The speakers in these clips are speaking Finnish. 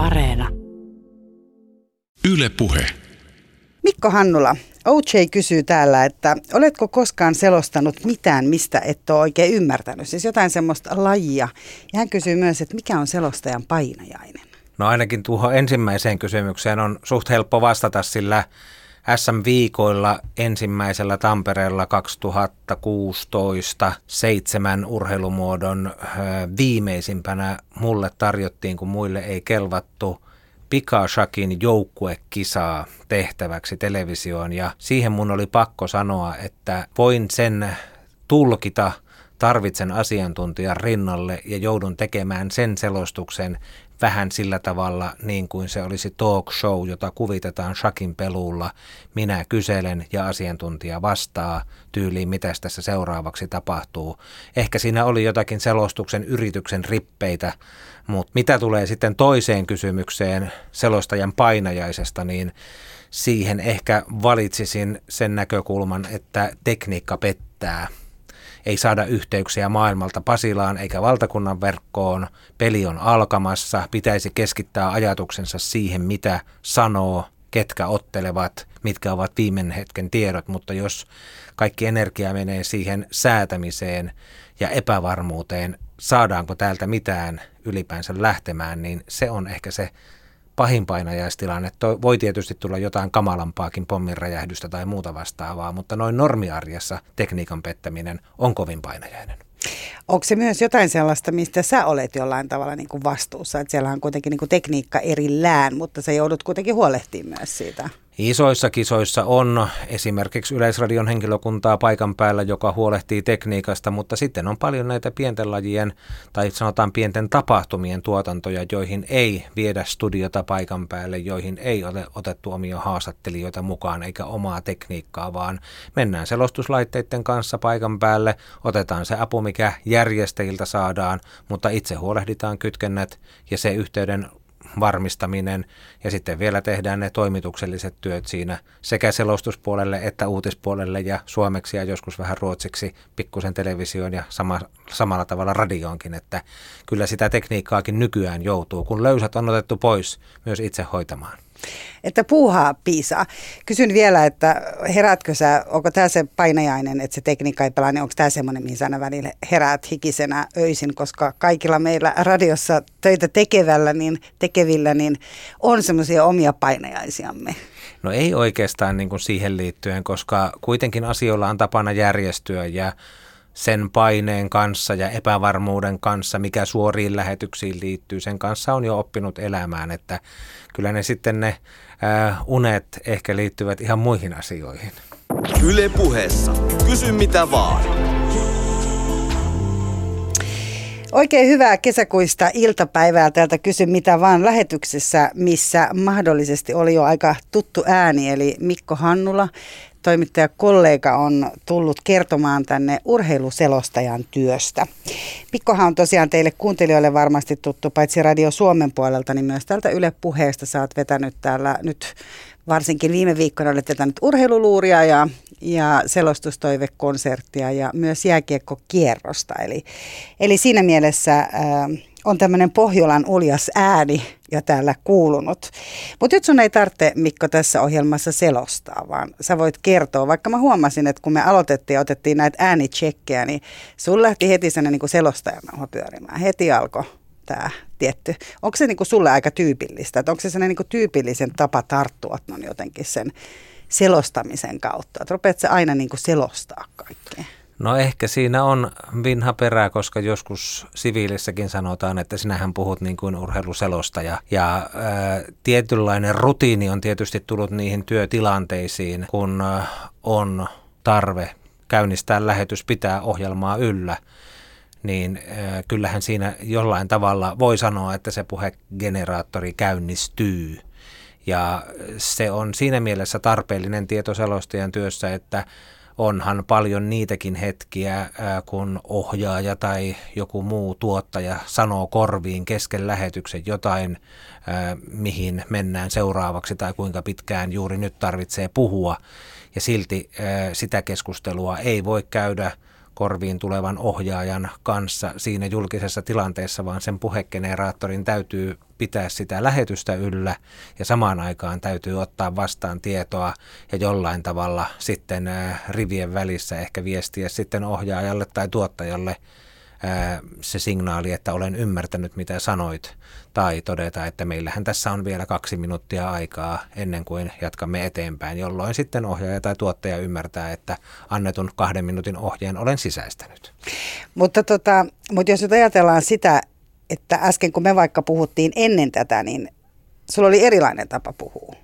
Areena. Yle Puhe. Mikko Hannula, OJ kysyy täällä, että oletko koskaan selostanut mitään, mistä et ole oikein ymmärtänyt? Siis jotain semmoista lajia. Ja hän kysyy myös, että mikä on selostajan painajainen? No ainakin tuohon ensimmäiseen kysymykseen on suht helppo vastata, sillä SM-viikoilla ensimmäisellä Tampereella 2016 seitsemän urheilumuodon viimeisimpänä mulle tarjottiin, kun muille ei kelvattu Pikashakin joukkuekisaa tehtäväksi televisioon. Ja siihen mun oli pakko sanoa, että voin sen tulkita tarvitsen asiantuntijan rinnalle ja joudun tekemään sen selostuksen vähän sillä tavalla niin kuin se olisi talk show, jota kuvitetaan Shakin pelulla. Minä kyselen ja asiantuntija vastaa tyyliin, mitä tässä seuraavaksi tapahtuu. Ehkä siinä oli jotakin selostuksen yrityksen rippeitä, mutta mitä tulee sitten toiseen kysymykseen selostajan painajaisesta, niin siihen ehkä valitsisin sen näkökulman, että tekniikka pettää – ei saada yhteyksiä maailmalta Pasilaan eikä valtakunnan verkkoon. Peli on alkamassa, pitäisi keskittää ajatuksensa siihen, mitä sanoo, ketkä ottelevat, mitkä ovat viimeinen hetken tiedot, mutta jos kaikki energia menee siihen säätämiseen ja epävarmuuteen, saadaanko täältä mitään ylipäänsä lähtemään, niin se on ehkä se pahin painajaistilanne. Voi tietysti tulla jotain kamalampaakin pomminräjähdystä tai muuta vastaavaa, mutta noin normiarjessa tekniikan pettäminen on kovin painajainen. Onko se myös jotain sellaista, mistä sä olet jollain tavalla niin kuin vastuussa? Että siellä on kuitenkin niin kuin tekniikka erillään, mutta sä joudut kuitenkin huolehtimaan myös siitä. Isoissa kisoissa on esimerkiksi Yleisradion henkilökuntaa paikan päällä, joka huolehtii tekniikasta, mutta sitten on paljon näitä pienten lajien tai sanotaan pienten tapahtumien tuotantoja, joihin ei viedä studiota paikan päälle, joihin ei ole otettu omia haastattelijoita mukaan eikä omaa tekniikkaa, vaan mennään selostuslaitteiden kanssa paikan päälle, otetaan se apu, mikä järjestäjiltä saadaan, mutta itse huolehditaan kytkennät ja se yhteyden varmistaminen. Ja sitten vielä tehdään ne toimitukselliset työt siinä sekä selostuspuolelle että uutispuolelle ja suomeksi ja joskus vähän ruotsiksi pikkusen televisioon ja sama, samalla tavalla radioonkin, että kyllä sitä tekniikkaakin nykyään joutuu, kun löysät on otettu pois myös itse hoitamaan että puuhaa piisaa. Kysyn vielä, että heräätkö sä, onko tämä se painajainen, että se tekniikka ei pelaa, niin onko tämä semmoinen, mihin sä aina välillä heräät hikisenä öisin, koska kaikilla meillä radiossa töitä tekevällä, niin, tekevillä, niin on semmoisia omia painajaisiamme. No ei oikeastaan niin kuin siihen liittyen, koska kuitenkin asioilla on tapana järjestyä ja sen paineen kanssa ja epävarmuuden kanssa, mikä suoriin lähetyksiin liittyy, sen kanssa on jo oppinut elämään, että kyllä ne sitten ne ää, unet ehkä liittyvät ihan muihin asioihin. Yle puheessa. Kysy mitä vaan. Oikein hyvää kesäkuista iltapäivää täältä Kysy mitä vaan lähetyksessä, missä mahdollisesti oli jo aika tuttu ääni, eli Mikko Hannula, toimittajakollega on tullut kertomaan tänne urheiluselostajan työstä. Mikkohan on tosiaan teille kuuntelijoille varmasti tuttu, paitsi Radio Suomen puolelta, niin myös täältä Yle Puheesta sä oot vetänyt täällä nyt varsinkin viime viikkoina olet vetänyt urheiluluuria ja, ja selostustoivekonserttia ja myös jääkiekkokierrosta. Eli, eli siinä mielessä... Ää, on tämmöinen Pohjolan uljas ääni jo täällä kuulunut. Mutta nyt sun ei tarvitse, Mikko, tässä ohjelmassa selostaa, vaan sä voit kertoa. Vaikka mä huomasin, että kun me aloitettiin ja otettiin näitä äänitsekkejä, niin sun lähti heti sellainen niin selostajamauha pyörimään. Heti alkoi tämä tietty. Onko se niin kuin sulle aika tyypillistä? Että onko se sellainen niin kuin tyypillisen tapa tarttua jotenkin sen selostamisen kautta? Että rupeat aina niin kuin selostaa kaikkea? No ehkä siinä on vinha perää, koska joskus siviilissäkin sanotaan, että sinähän puhut niin kuin urheiluselostaja. Ja ää, tietynlainen rutiini on tietysti tullut niihin työtilanteisiin, kun ää, on tarve käynnistää lähetys, pitää ohjelmaa yllä niin äh, kyllähän siinä jollain tavalla voi sanoa, että se puhegeneraattori käynnistyy. Ja se on siinä mielessä tarpeellinen tieto selostajan työssä, että onhan paljon niitäkin hetkiä, kun ohjaaja tai joku muu tuottaja sanoo korviin kesken lähetyksen jotain, mihin mennään seuraavaksi tai kuinka pitkään juuri nyt tarvitsee puhua. Ja silti sitä keskustelua ei voi käydä korviin tulevan ohjaajan kanssa siinä julkisessa tilanteessa, vaan sen puhegeneraattorin täytyy pitää sitä lähetystä yllä ja samaan aikaan täytyy ottaa vastaan tietoa ja jollain tavalla sitten rivien välissä ehkä viestiä sitten ohjaajalle tai tuottajalle se signaali, että olen ymmärtänyt mitä sanoit, tai todeta, että meillähän tässä on vielä kaksi minuuttia aikaa ennen kuin jatkamme eteenpäin, jolloin sitten ohjaaja tai tuottaja ymmärtää, että annetun kahden minuutin ohjeen olen sisäistänyt. Mutta, tota, mutta jos nyt ajatellaan sitä, että äsken kun me vaikka puhuttiin ennen tätä, niin sulla oli erilainen tapa puhua.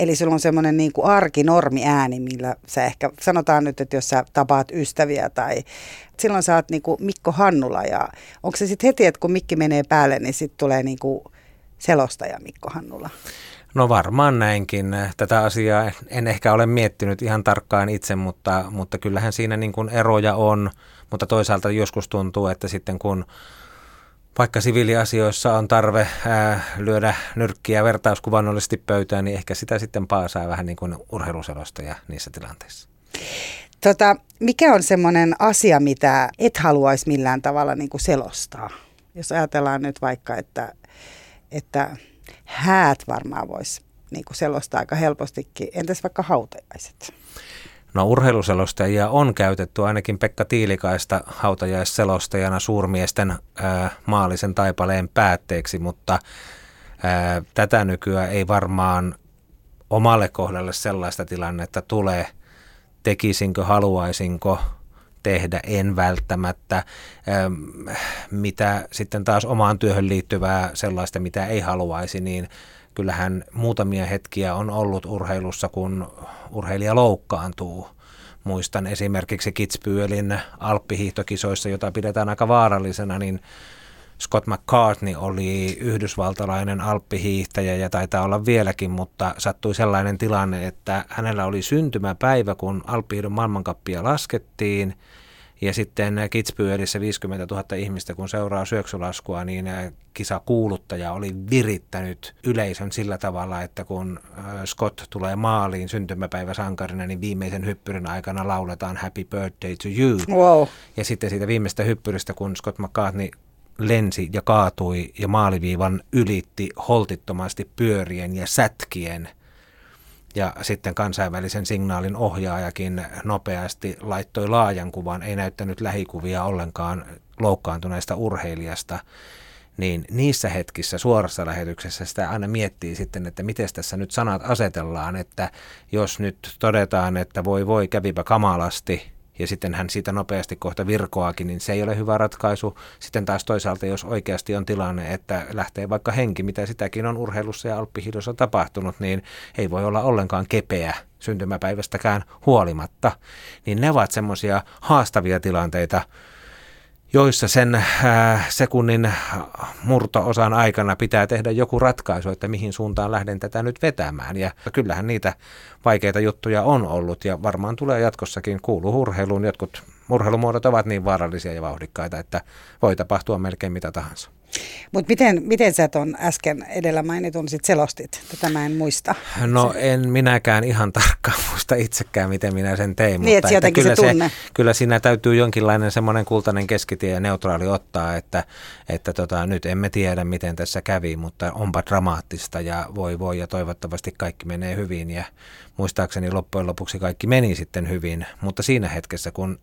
Eli sulla on semmoinen niin arkinormi ääni, millä sä ehkä, sanotaan nyt, että jos sä tapaat ystäviä tai silloin sä oot niin kuin Mikko Hannula ja onko se sitten heti, että kun mikki menee päälle, niin sitten tulee niin kuin selostaja Mikko Hannula? No varmaan näinkin. Tätä asiaa en ehkä ole miettinyt ihan tarkkaan itse, mutta, mutta kyllähän siinä niin kuin eroja on. Mutta toisaalta joskus tuntuu, että sitten kun vaikka siviiliasioissa on tarve ää, lyödä nyrkkiä vertauskuvannollisesti pöytään, niin ehkä sitä sitten paasaa vähän niin kuin urheiluselostaja niissä tilanteissa. Tota, mikä on semmoinen asia, mitä et haluaisi millään tavalla niin kuin selostaa? Jos ajatellaan nyt vaikka, että, että häät varmaan voisi niin kuin selostaa aika helpostikin. Entäs vaikka hautajaiset? No urheiluselostajia on käytetty ainakin Pekka Tiilikaista hautajaisselostajana suurmiesten ää, maallisen taipaleen päätteeksi, mutta ää, tätä nykyään ei varmaan omalle kohdalle sellaista tilannetta tule, tekisinkö, haluaisinko tehdä, en välttämättä, mitä sitten taas omaan työhön liittyvää sellaista, mitä ei haluaisi, niin kyllähän muutamia hetkiä on ollut urheilussa, kun urheilija loukkaantuu. Muistan esimerkiksi Kitzbühelin alppihiihtokisoissa, jota pidetään aika vaarallisena, niin Scott McCartney oli yhdysvaltalainen alppihiihtäjä ja taitaa olla vieläkin, mutta sattui sellainen tilanne, että hänellä oli syntymäpäivä, kun alppihiidon maailmankappia laskettiin – ja sitten Kitzbühelissä 50 000 ihmistä, kun seuraa syöksylaskua, niin kisakuuluttaja oli virittänyt yleisön sillä tavalla, että kun Scott tulee maaliin syntymäpäivä sankarina, niin viimeisen hyppyrin aikana lauletaan Happy Birthday to You. Wow. Ja sitten siitä viimeistä hyppyristä, kun Scott McCartney lensi ja kaatui ja maaliviivan ylitti holtittomasti pyörien ja sätkien – ja sitten kansainvälisen signaalin ohjaajakin nopeasti laittoi laajan kuvan, ei näyttänyt lähikuvia ollenkaan loukkaantuneesta urheilijasta, niin niissä hetkissä suorassa lähetyksessä sitä aina miettii sitten, että miten tässä nyt sanat asetellaan, että jos nyt todetaan, että voi voi kävipä kamalasti, ja sitten hän siitä nopeasti kohta virkoakin, niin se ei ole hyvä ratkaisu. Sitten taas toisaalta, jos oikeasti on tilanne, että lähtee vaikka henki, mitä sitäkin on urheilussa ja alppihidossa tapahtunut, niin ei voi olla ollenkaan kepeä syntymäpäivästäkään huolimatta. Niin ne ovat semmoisia haastavia tilanteita, joissa sen äh, sekunnin murto-osan aikana pitää tehdä joku ratkaisu, että mihin suuntaan lähden tätä nyt vetämään. Ja kyllähän niitä vaikeita juttuja on ollut ja varmaan tulee jatkossakin kuulu urheiluun. Jotkut urheilumuodot ovat niin vaarallisia ja vauhdikkaita, että voi tapahtua melkein mitä tahansa. Mutta miten, miten sä tuon äsken edellä mainitun sit selostit? Tätä mä en muista. No en minäkään ihan tarkkaan muista itsekään, miten minä sen tein. Niin, mutta että kyllä, se tunne. Se, kyllä siinä täytyy jonkinlainen semmoinen kultainen keskitie ja neutraali ottaa, että, että tota, nyt emme tiedä, miten tässä kävi, mutta onpa dramaattista ja voi voi ja toivottavasti kaikki menee hyvin ja muistaakseni loppujen lopuksi kaikki meni sitten hyvin, mutta siinä hetkessä, kun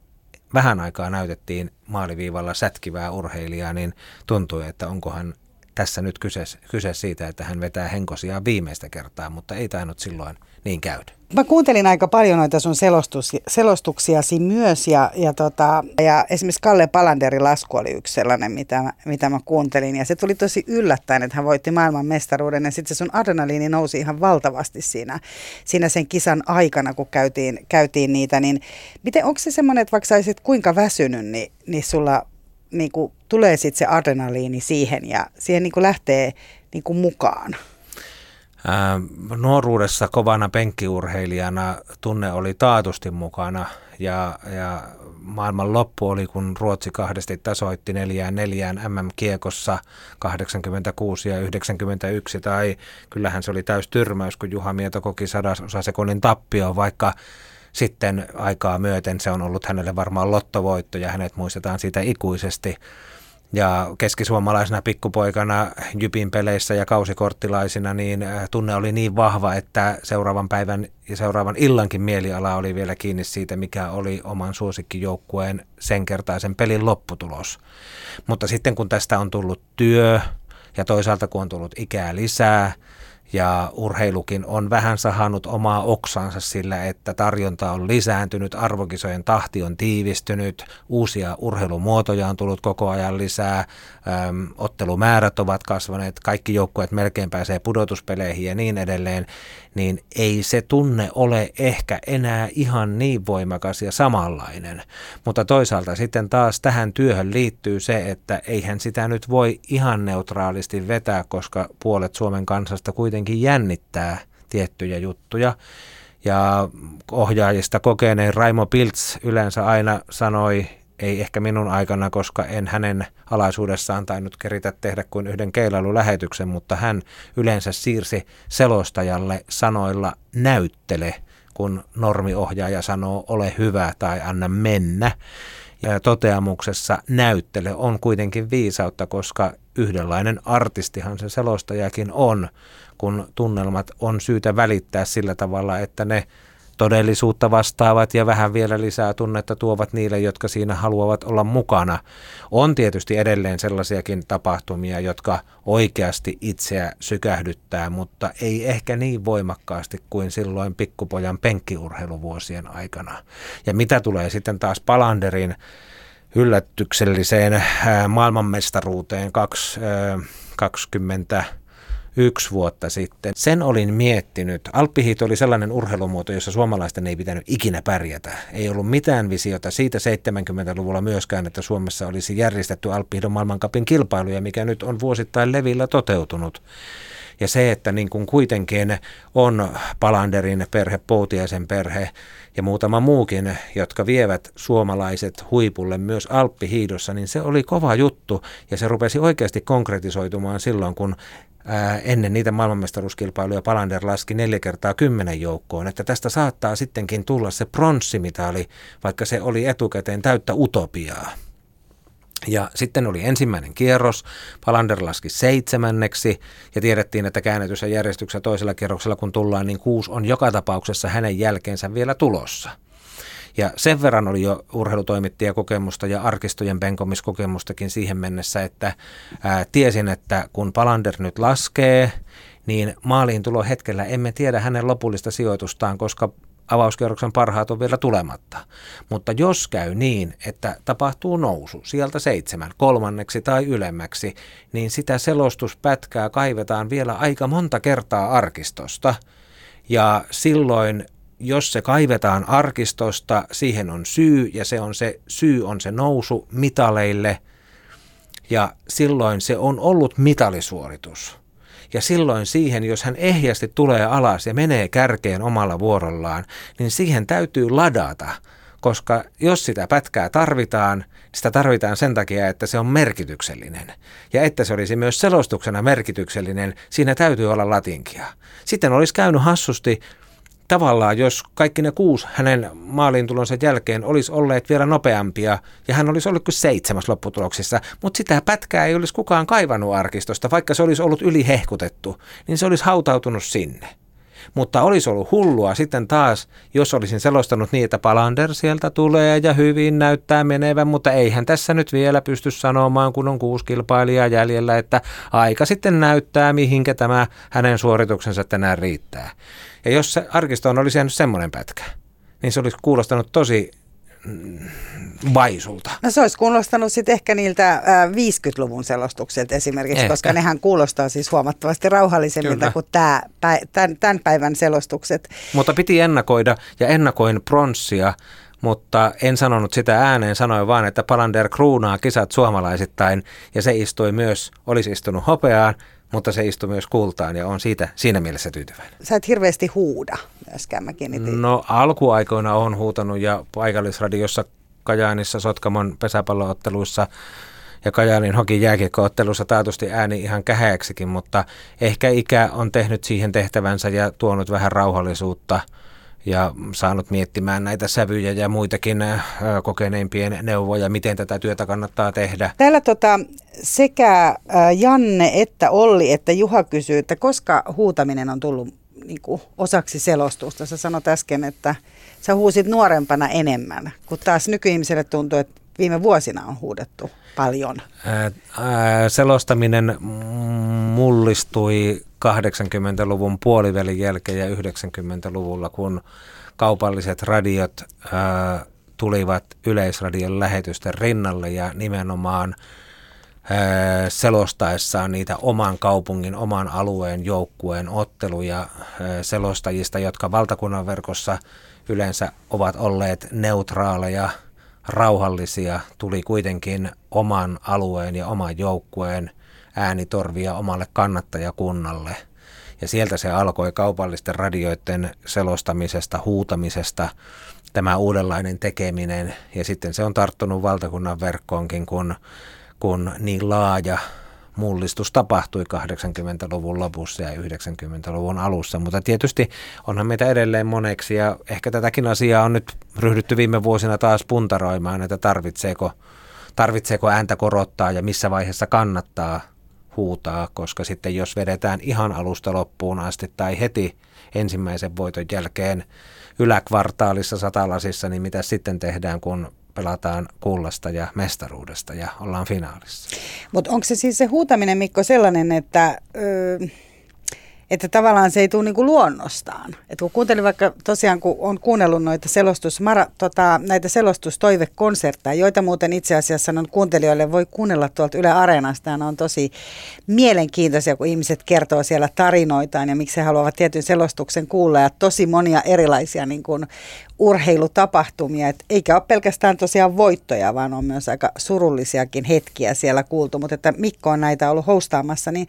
vähän aikaa näytettiin maaliviivalla sätkivää urheilijaa, niin tuntui, että onkohan tässä nyt kyse, kyse siitä, että hän vetää henkosiaan viimeistä kertaa, mutta ei tainnut silloin niin käydä. Mä kuuntelin aika paljon noita sun selostus, selostuksiasi myös ja, ja, tota, ja esimerkiksi Kalle Palanderin lasku oli yksi sellainen, mitä, mitä mä kuuntelin ja se tuli tosi yllättäen, että hän voitti maailman mestaruuden ja sitten se sun adrenaliini nousi ihan valtavasti siinä, siinä sen kisan aikana, kun käytiin, käytiin niitä, niin miten, onko se semmoinen, että vaikka sä kuinka väsynyt, niin, niin sulla niin kuin, tulee sitten se adrenaliini siihen ja siihen niin kuin lähtee niin kuin mukaan? Ää, nuoruudessa kovana penkkiurheilijana tunne oli taatusti mukana ja, ja maailman loppu oli, kun Ruotsi kahdesti tasoitti neljään neljään MM-kiekossa 86 ja 91, tai kyllähän se oli täys tyrmäys, kun Juha Mieto koki sadasosa sekunnin tappio, vaikka sitten aikaa myöten se on ollut hänelle varmaan lottovoitto ja hänet muistetaan siitä ikuisesti. Ja keskisuomalaisena pikkupoikana Jypin peleissä ja kausikorttilaisina, niin äh, tunne oli niin vahva, että seuraavan päivän ja seuraavan illankin mieliala oli vielä kiinni siitä, mikä oli oman suosikkijoukkueen sen kertaisen pelin lopputulos. Mutta sitten kun tästä on tullut työ ja toisaalta kun on tullut ikää lisää, ja urheilukin on vähän sahannut omaa oksansa sillä, että tarjonta on lisääntynyt, arvokisojen tahti on tiivistynyt, uusia urheilumuotoja on tullut koko ajan lisää, äm, ottelumäärät ovat kasvaneet, kaikki joukkueet melkein pääsee pudotuspeleihin ja niin edelleen, niin ei se tunne ole ehkä enää ihan niin voimakas ja samanlainen. Mutta toisaalta sitten taas tähän työhön liittyy se, että eihän sitä nyt voi ihan neutraalisti vetää, koska puolet Suomen kansasta kuitenkin jännittää tiettyjä juttuja. Ja ohjaajista kokeneen Raimo Pilts yleensä aina sanoi ei ehkä minun aikana, koska en hänen alaisuudessaan tainnut keritä tehdä kuin yhden keilailulähetyksen, mutta hän yleensä siirsi selostajalle sanoilla näyttele, kun normiohjaaja sanoo ole hyvä tai anna mennä. Ja toteamuksessa näyttele on kuitenkin viisautta, koska yhdenlainen artistihan se selostajakin on, kun tunnelmat on syytä välittää sillä tavalla, että ne todellisuutta vastaavat ja vähän vielä lisää tunnetta tuovat niille, jotka siinä haluavat olla mukana. On tietysti edelleen sellaisiakin tapahtumia, jotka oikeasti itseä sykähdyttää, mutta ei ehkä niin voimakkaasti kuin silloin pikkupojan penkkiurheiluvuosien aikana. Ja mitä tulee sitten taas Palanderin yllätykselliseen maailmanmestaruuteen 20 yksi vuotta sitten. Sen olin miettinyt. Alppihiito oli sellainen urheilumuoto, jossa suomalaisten ei pitänyt ikinä pärjätä. Ei ollut mitään visiota siitä 70-luvulla myöskään, että Suomessa olisi järjestetty Alppihiidon maailmankapin kilpailuja, mikä nyt on vuosittain levillä toteutunut. Ja se, että niin kuin kuitenkin on Palanderin perhe, Poutiaisen perhe ja muutama muukin, jotka vievät suomalaiset huipulle myös Alppihiidossa, niin se oli kova juttu ja se rupesi oikeasti konkretisoitumaan silloin, kun ennen niitä maailmanmestaruuskilpailuja Palander laski neljä kertaa kymmenen joukkoon, että tästä saattaa sittenkin tulla se pronssimitali, vaikka se oli etukäteen täyttä utopiaa. Ja sitten oli ensimmäinen kierros, Palander laski seitsemänneksi ja tiedettiin, että käännetyssä järjestyksessä toisella kierroksella kun tullaan, niin kuusi on joka tapauksessa hänen jälkeensä vielä tulossa. Ja sen verran oli jo urheilutoimittajakokemusta ja arkistojen penkomiskokemustakin siihen mennessä, että ää, tiesin, että kun Palander nyt laskee, niin maaliin tulo hetkellä emme tiedä hänen lopullista sijoitustaan, koska avauskierroksen parhaat on vielä tulematta. Mutta jos käy niin, että tapahtuu nousu sieltä seitsemän, kolmanneksi tai ylemmäksi, niin sitä selostuspätkää kaivetaan vielä aika monta kertaa arkistosta. Ja silloin jos se kaivetaan arkistosta, siihen on syy ja se on se syy on se nousu mitaleille ja silloin se on ollut mitalisuoritus. Ja silloin siihen, jos hän ehjästi tulee alas ja menee kärkeen omalla vuorollaan, niin siihen täytyy ladata, koska jos sitä pätkää tarvitaan, sitä tarvitaan sen takia, että se on merkityksellinen. Ja että se olisi myös selostuksena merkityksellinen, siinä täytyy olla latinkia. Sitten olisi käynyt hassusti tavallaan, jos kaikki ne kuusi hänen maaliintulonsa jälkeen olisi olleet vielä nopeampia, ja hän olisi ollut kuin seitsemäs lopputuloksessa, mutta sitä pätkää ei olisi kukaan kaivannut arkistosta, vaikka se olisi ollut ylihehkutettu, niin se olisi hautautunut sinne. Mutta olisi ollut hullua sitten taas, jos olisin selostanut niin, että Palander sieltä tulee ja hyvin näyttää menevän, mutta eihän tässä nyt vielä pysty sanomaan, kun on kuusi kilpailijaa jäljellä, että aika sitten näyttää, mihinkä tämä hänen suorituksensa tänään riittää. Ja jos se arkistoon olisi jäänyt semmoinen pätkä, niin se olisi kuulostanut tosi vaisulta. No se olisi kuulostanut sitten ehkä niiltä äh, 50-luvun selostuksilta esimerkiksi, ehkä. koska nehän kuulostaa siis huomattavasti rauhallisemmilta Kyllä. kuin tämä, tämän, tämän päivän selostukset. Mutta piti ennakoida ja ennakoin pronssia, mutta en sanonut sitä ääneen, sanoin vaan, että Palander kruunaa kisat suomalaisittain ja se istui myös, olisi istunut hopeaan, mutta se istui myös kultaan ja on siitä siinä mielessä tyytyväinen. Sä et hirveästi huuda myöskään, mä kiinnitin. No alkuaikoina on huutanut ja paikallisradiossa Kajaanissa Sotkamon pesäpallootteluissa ja Kajaanin hokin jääkiekkoottelussa taatusti ääni ihan kähäksikin, mutta ehkä ikä on tehnyt siihen tehtävänsä ja tuonut vähän rauhallisuutta ja saanut miettimään näitä sävyjä ja muitakin kokeneimpien neuvoja, miten tätä työtä kannattaa tehdä. Täällä tota, sekä Janne että Olli että Juha kysyy, että koska huutaminen on tullut niin kuin, osaksi selostusta. Sä sanoit äsken, että sä huusit nuorempana enemmän, kun taas nykyihmiselle tuntuu, että viime vuosina on huudettu paljon. Ää, ää, selostaminen mullistui 80-luvun puolivälin jälkeen ja 90-luvulla, kun kaupalliset radiot ää, tulivat yleisradion lähetysten rinnalle ja nimenomaan ää, selostaessaan niitä oman kaupungin, oman alueen joukkueen otteluja ää, selostajista, jotka valtakunnan verkossa yleensä ovat olleet neutraaleja, rauhallisia, tuli kuitenkin oman alueen ja oman joukkueen äänitorvia omalle kannattajakunnalle. Ja sieltä se alkoi kaupallisten radioiden selostamisesta, huutamisesta, tämä uudenlainen tekeminen. Ja sitten se on tarttunut valtakunnan verkkoonkin, kun, kun niin laaja mullistus tapahtui 80-luvun lopussa ja 90-luvun alussa, mutta tietysti onhan meitä edelleen moneksi ja ehkä tätäkin asiaa on nyt ryhdytty viime vuosina taas puntaroimaan, että tarvitseeko, tarvitseeko ääntä korottaa ja missä vaiheessa kannattaa huutaa, koska sitten jos vedetään ihan alusta loppuun asti tai heti ensimmäisen voiton jälkeen yläkvartaalissa satalasissa, niin mitä sitten tehdään, kun pelataan kullasta ja mestaruudesta ja ollaan finaalissa. Mutta onko se siis se huutaminen, Mikko, sellainen, että... Öö että tavallaan se ei tule niinku luonnostaan. Et kun kuuntelin vaikka tosiaan, kun on kuunnellut noita, selostus, mara, tota, näitä selostustoivekonsertteja, joita muuten itse asiassa on kuuntelijoille voi kuunnella tuolta Yle Areenasta. Ne on tosi mielenkiintoisia, kun ihmiset kertoo siellä tarinoitaan ja miksi he haluavat tietyn selostuksen kuulla ja tosi monia erilaisia niin kuin, urheilutapahtumia. Et eikä ole pelkästään tosiaan voittoja, vaan on myös aika surullisiakin hetkiä siellä kuultu. Mutta että Mikko on näitä ollut hostaamassa, niin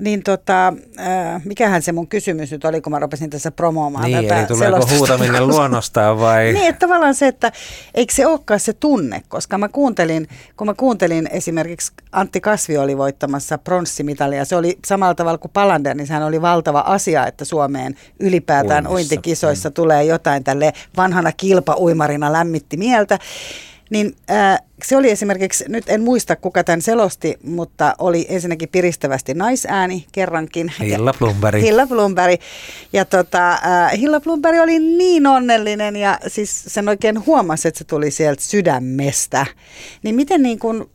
niin tota, äh, mikähän se mun kysymys nyt oli, kun mä rupesin tässä promoomaan niin, tätä eli tuleeko huutaminen luonnostaan vai? niin, että tavallaan se, että eikö se olekaan se tunne, koska mä kuuntelin, kun mä kuuntelin esimerkiksi Antti Kasvi oli voittamassa pronssimitalia, se oli samalla tavalla kuin Palander, niin sehän oli valtava asia, että Suomeen ylipäätään Uimissa. ointikisoissa mm. tulee jotain tälle vanhana kilpauimarina lämmitti mieltä. Niin äh, se oli esimerkiksi, nyt en muista kuka tämän selosti, mutta oli ensinnäkin piristävästi naisääni kerrankin. Hilla Blumberg. Hilla Blumberg. Ja tota, äh, Hilla Blumberg oli niin onnellinen ja siis sen oikein huomasi, että se tuli sieltä sydämestä. Niin miten niin kun,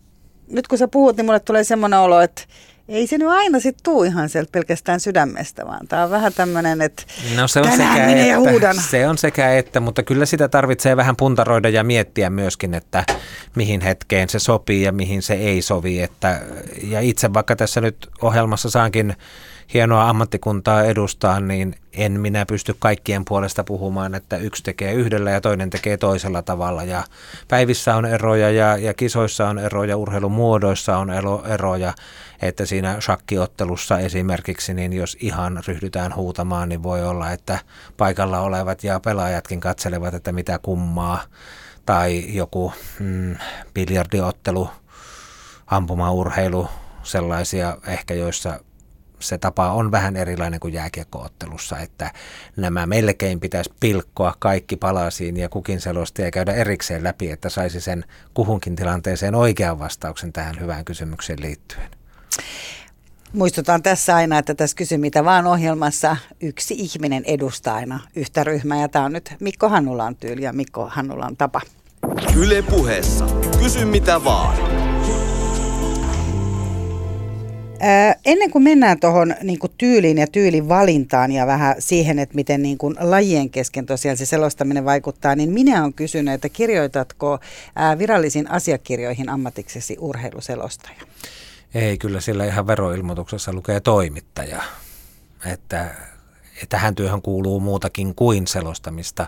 nyt kun sä puhut, niin mulle tulee semmoinen olo, että ei se nyt aina sit tuu ihan sieltä pelkästään sydämestä, vaan tämä on vähän tämmöinen, että no se on sekä että, huudan. Se on sekä että, mutta kyllä sitä tarvitsee vähän puntaroida ja miettiä myöskin, että mihin hetkeen se sopii ja mihin se ei sovi. Että, ja itse vaikka tässä nyt ohjelmassa saankin hienoa ammattikuntaa edustaa, niin en minä pysty kaikkien puolesta puhumaan, että yksi tekee yhdellä ja toinen tekee toisella tavalla. Ja päivissä on eroja ja, ja kisoissa on eroja, urheilumuodoissa on eroja, että siinä shakkiottelussa esimerkiksi, niin jos ihan ryhdytään huutamaan, niin voi olla, että paikalla olevat ja pelaajatkin katselevat, että mitä kummaa. Tai joku mm, biljardiottelu, ampumaurheilu, sellaisia ehkä, joissa se tapa on vähän erilainen kuin jääkiekkoottelussa, että nämä melkein pitäisi pilkkoa kaikki palasiin ja kukin selostaja käydä erikseen läpi, että saisi sen kuhunkin tilanteeseen oikean vastauksen tähän hyvään kysymykseen liittyen. Muistutan tässä aina, että tässä kysy mitä vaan ohjelmassa yksi ihminen edustaa aina yhtä ryhmää ja tämä on nyt Mikko Hannulan tyyli ja Mikko Hannulan tapa. Yle puheessa. Kysy mitä vaan. Ennen kuin mennään tuohon niin tyyliin ja tyylin valintaan ja vähän siihen, että miten niin kuin lajien kesken tosiaan se selostaminen vaikuttaa, niin minä olen kysynyt, että kirjoitatko ää, virallisiin asiakirjoihin ammatiksesi urheiluselostaja? Ei, kyllä sillä ihan veroilmoituksessa lukee toimittaja. Että, tähän työhön kuuluu muutakin kuin selostamista,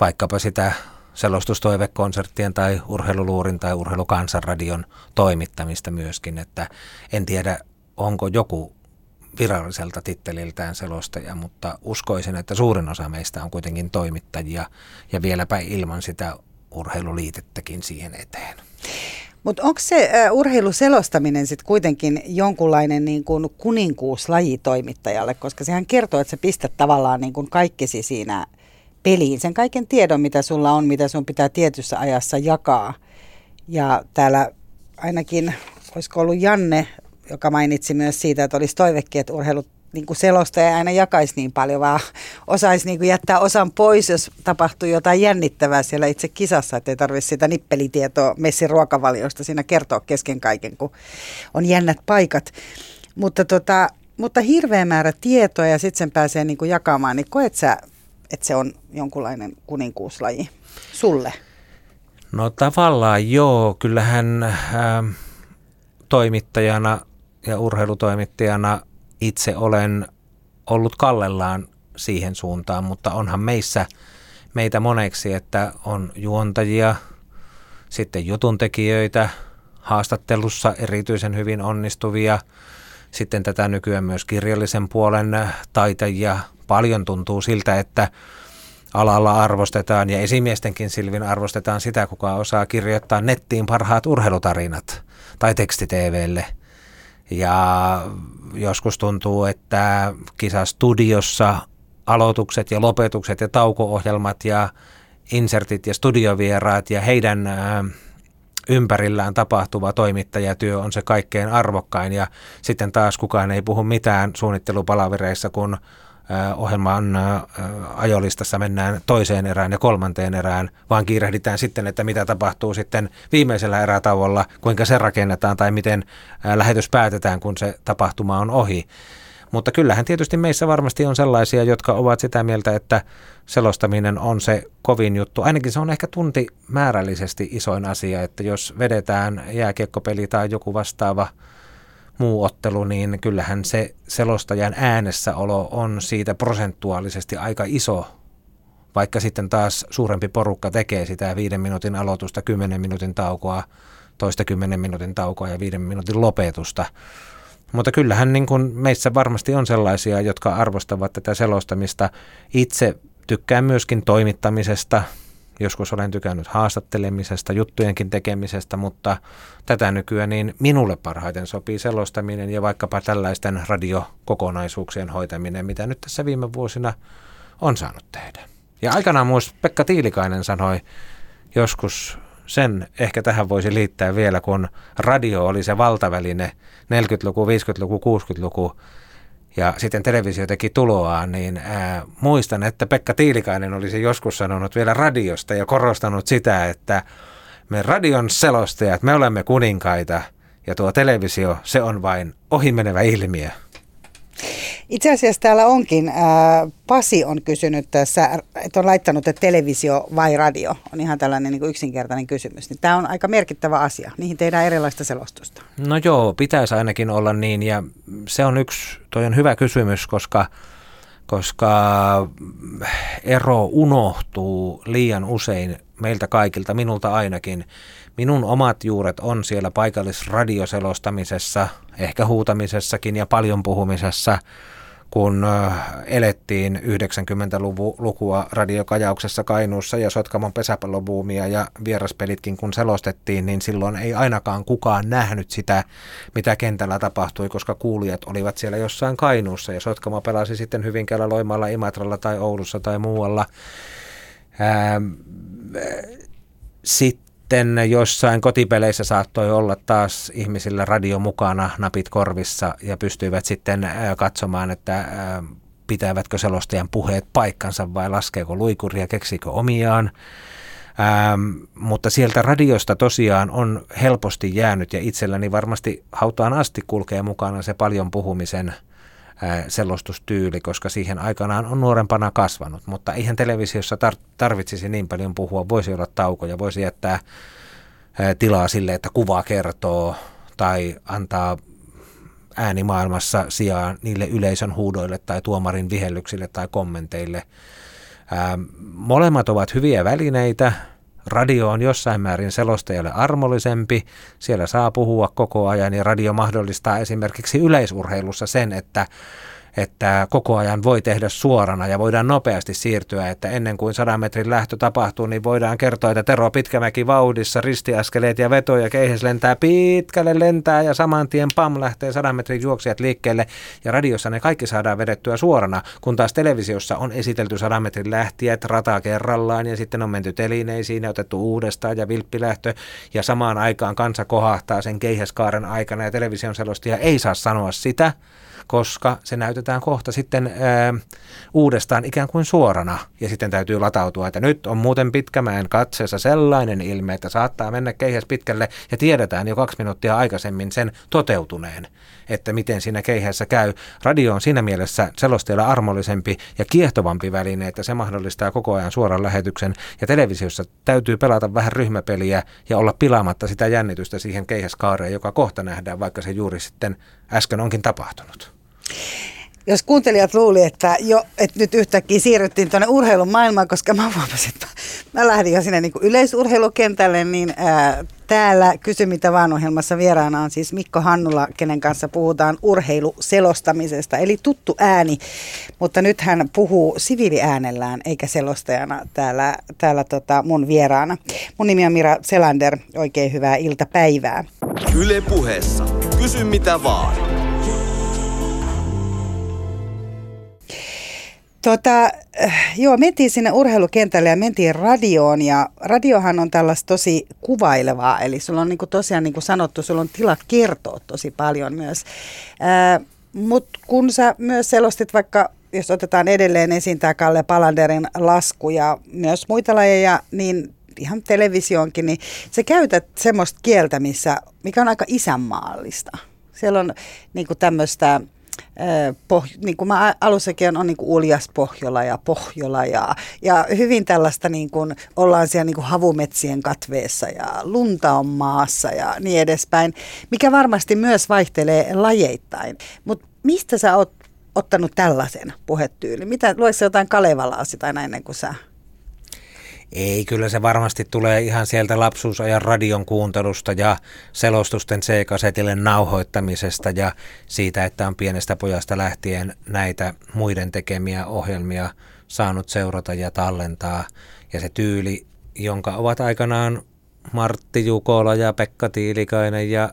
vaikkapa sitä selostustoivekonserttien tai urheiluluurin tai urheilukansanradion toimittamista myöskin, että en tiedä onko joku viralliselta titteliltään selostaja, mutta uskoisin, että suurin osa meistä on kuitenkin toimittajia ja vieläpä ilman sitä urheiluliitettäkin siihen eteen. Mutta onko se uh, urheiluselostaminen sitten kuitenkin jonkunlainen niin kuin kuninkuuslaji toimittajalle, koska sehän kertoo, että sä pistät tavallaan niin kuin kaikkesi siinä – peliin sen kaiken tiedon, mitä sulla on, mitä sun pitää tietyssä ajassa jakaa. Ja täällä ainakin, olisiko ollut Janne, joka mainitsi myös siitä, että olisi toivekin, että urheilut niin kuin selostaja aina jakaisi niin paljon, vaan osaisi niin kuin jättää osan pois, jos tapahtuu jotain jännittävää siellä itse kisassa, että ei tarvitse sitä nippelitietoa messin ruokavaliosta siinä kertoa kesken kaiken, kun on jännät paikat. Mutta, tota, mutta hirveä määrä tietoa ja sitten sen pääsee niin kuin jakamaan, niin koet sä, että se on jonkunlainen kuninkuuslaji sulle? No tavallaan joo, kyllähän äh, toimittajana ja urheilutoimittajana itse olen ollut kallellaan siihen suuntaan, mutta onhan meissä meitä moneksi, että on juontajia, sitten jutuntekijöitä, haastattelussa erityisen hyvin onnistuvia, sitten tätä nykyään myös kirjallisen puolen taitajia. Paljon tuntuu siltä, että alalla arvostetaan ja esimiestenkin silvin arvostetaan sitä, kuka osaa kirjoittaa nettiin parhaat urheilutarinat tai tekstiteveelle. Ja joskus tuntuu, että kisastudiossa aloitukset ja lopetukset ja tauko-ohjelmat ja insertit ja studiovieraat ja heidän ympärillään tapahtuva toimittajatyö on se kaikkein arvokkain ja sitten taas kukaan ei puhu mitään suunnittelupalavereissa, kun ohjelman ajolistassa mennään toiseen erään ja kolmanteen erään, vaan kiirehditään sitten, että mitä tapahtuu sitten viimeisellä erätauolla, kuinka se rakennetaan tai miten lähetys päätetään, kun se tapahtuma on ohi. Mutta kyllähän tietysti meissä varmasti on sellaisia, jotka ovat sitä mieltä, että selostaminen on se kovin juttu. Ainakin se on ehkä tunti määrällisesti isoin asia, että jos vedetään jääkiekkopeli tai joku vastaava – muu ottelu, niin kyllähän se selostajan äänessäolo on siitä prosentuaalisesti aika iso, vaikka sitten taas suurempi porukka tekee sitä viiden minuutin aloitusta, kymmenen minuutin taukoa, toista kymmenen minuutin taukoa ja viiden minuutin lopetusta. Mutta kyllähän niin kuin meissä varmasti on sellaisia, jotka arvostavat tätä selostamista. Itse tykkään myöskin toimittamisesta, Joskus olen tykännyt haastattelemisesta, juttujenkin tekemisestä, mutta tätä nykyään niin minulle parhaiten sopii selostaminen ja vaikkapa tällaisten radiokokonaisuuksien hoitaminen, mitä nyt tässä viime vuosina on saanut tehdä. Ja aikanaan myös Pekka Tiilikainen sanoi joskus sen ehkä tähän voisi liittää vielä, kun radio oli se valtaväline 40-luku, 50-luku, 60-luku, ja sitten televisio teki tuloaan, niin ää, muistan, että Pekka Tiilikainen olisi joskus sanonut vielä radiosta ja korostanut sitä, että me radion selostajat, me olemme kuninkaita ja tuo televisio, se on vain ohimenevä ilmiö. Itse asiassa täällä onkin, ää, Pasi on kysynyt tässä, että on laittanut, että televisio vai radio, on ihan tällainen niin kuin yksinkertainen kysymys. Niin tämä on aika merkittävä asia, niihin tehdään erilaista selostusta. No joo, pitäisi ainakin olla niin ja se on yksi, toi on hyvä kysymys, koska koska ero unohtuu liian usein meiltä kaikilta, minulta ainakin. Minun omat juuret on siellä paikallisradioselostamisessa, ehkä huutamisessakin ja paljon puhumisessa, kun elettiin 90-lukua radiokajauksessa Kainuussa ja Sotkamon pesäpallobuumia ja vieraspelitkin kun selostettiin, niin silloin ei ainakaan kukaan nähnyt sitä, mitä kentällä tapahtui, koska kuulijat olivat siellä jossain Kainuussa ja Sotkamo pelasi sitten Hyvinkäällä, Loimalla, Imatralla tai Oulussa tai muualla. Sitten sitten jossain kotipeleissä saattoi olla taas ihmisillä radio mukana, napit korvissa ja pystyivät sitten katsomaan, että pitävätkö selostajan puheet paikkansa vai laskeeko luikuria, keksikö omiaan. Ähm, mutta sieltä radiosta tosiaan on helposti jäänyt ja itselläni varmasti hautaan asti kulkee mukana se paljon puhumisen selostustyyli, koska siihen aikanaan on nuorempana kasvanut. Mutta eihän televisiossa tar- tarvitsisi niin paljon puhua, voisi olla taukoja, voisi jättää tilaa sille, että kuva kertoo tai antaa äänimaailmassa sijaan niille yleisön huudoille tai tuomarin vihellyksille tai kommenteille. molemmat ovat hyviä välineitä, Radio on jossain määrin selostajalle armollisempi, siellä saa puhua koko ajan ja radio mahdollistaa esimerkiksi yleisurheilussa sen, että että koko ajan voi tehdä suorana ja voidaan nopeasti siirtyä, että ennen kuin 100 metrin lähtö tapahtuu, niin voidaan kertoa, että Tero Pitkämäki vauhdissa, ristiaskeleet ja veto ja keihes lentää pitkälle lentää ja saman tien pam lähtee 100 metrin juoksijat liikkeelle ja radiossa ne kaikki saadaan vedettyä suorana, kun taas televisiossa on esitelty 100 metrin lähtijät rata kerrallaan ja sitten on menty telineisiin ja otettu uudestaan ja vilppilähtö ja samaan aikaan kansa kohahtaa sen keihäskaaren aikana ja television selostia ei saa sanoa sitä, koska se näytetään kohta sitten ää, uudestaan ikään kuin suorana. Ja sitten täytyy latautua, että nyt on muuten Pitkämäen katseessa sellainen ilme, että saattaa mennä keihäs pitkälle ja tiedetään jo kaksi minuuttia aikaisemmin sen toteutuneen että miten siinä keihässä käy. Radio on siinä mielessä selostajalla armollisempi ja kiehtovampi väline, että se mahdollistaa koko ajan suoran lähetyksen. Ja televisiossa täytyy pelata vähän ryhmäpeliä ja olla pilaamatta sitä jännitystä siihen keihäskaareen, joka kohta nähdään, vaikka se juuri sitten äsken onkin tapahtunut. Jos kuuntelijat luuli, että, jo, että nyt yhtäkkiä siirryttiin tuonne urheilun maailmaan, koska mä huomasin, että mä lähdin jo sinne niin yleisurheilukentälle, niin ää, täällä Kysy mitä vaan ohjelmassa vieraana on siis Mikko Hannula, kenen kanssa puhutaan urheiluselostamisesta, eli tuttu ääni, mutta nyt hän puhuu siviiliäänellään eikä selostajana täällä, täällä tota mun vieraana. Mun nimi on Mira Selander, oikein hyvää iltapäivää. Yle puheessa. Kysy mitä vaan. Tota, joo, mentiin sinne urheilukentälle ja mentiin radioon ja radiohan on tällaista tosi kuvailevaa, eli sulla on niinku tosiaan niin kuin sanottu, sulla on tila kertoa tosi paljon myös. Mutta kun sä myös selostit vaikka, jos otetaan edelleen esiin tämä Kalle Palanderin lasku ja myös muita lajeja, niin ihan televisioonkin, niin sä käytät semmoista kieltä, missä, mikä on aika isänmaallista. Siellä on niin tämmöistä poh, niin kuin mä alussakin on, on niin kuin uljas Pohjola ja Pohjola ja, ja hyvin tällaista niin kuin, ollaan siellä niin kuin havumetsien katveessa ja lunta on maassa ja niin edespäin, mikä varmasti myös vaihtelee lajeittain. Mutta mistä sä oot ottanut tällaisen puhetyylin? Mitä, lueeko jotain Kalevalaa sitä ennen kuin sä ei, kyllä se varmasti tulee ihan sieltä lapsuusajan radion kuuntelusta ja selostusten C-kasetille nauhoittamisesta ja siitä, että on pienestä pojasta lähtien näitä muiden tekemiä ohjelmia saanut seurata ja tallentaa. Ja se tyyli, jonka ovat aikanaan Martti Jukola ja Pekka Tiilikainen ja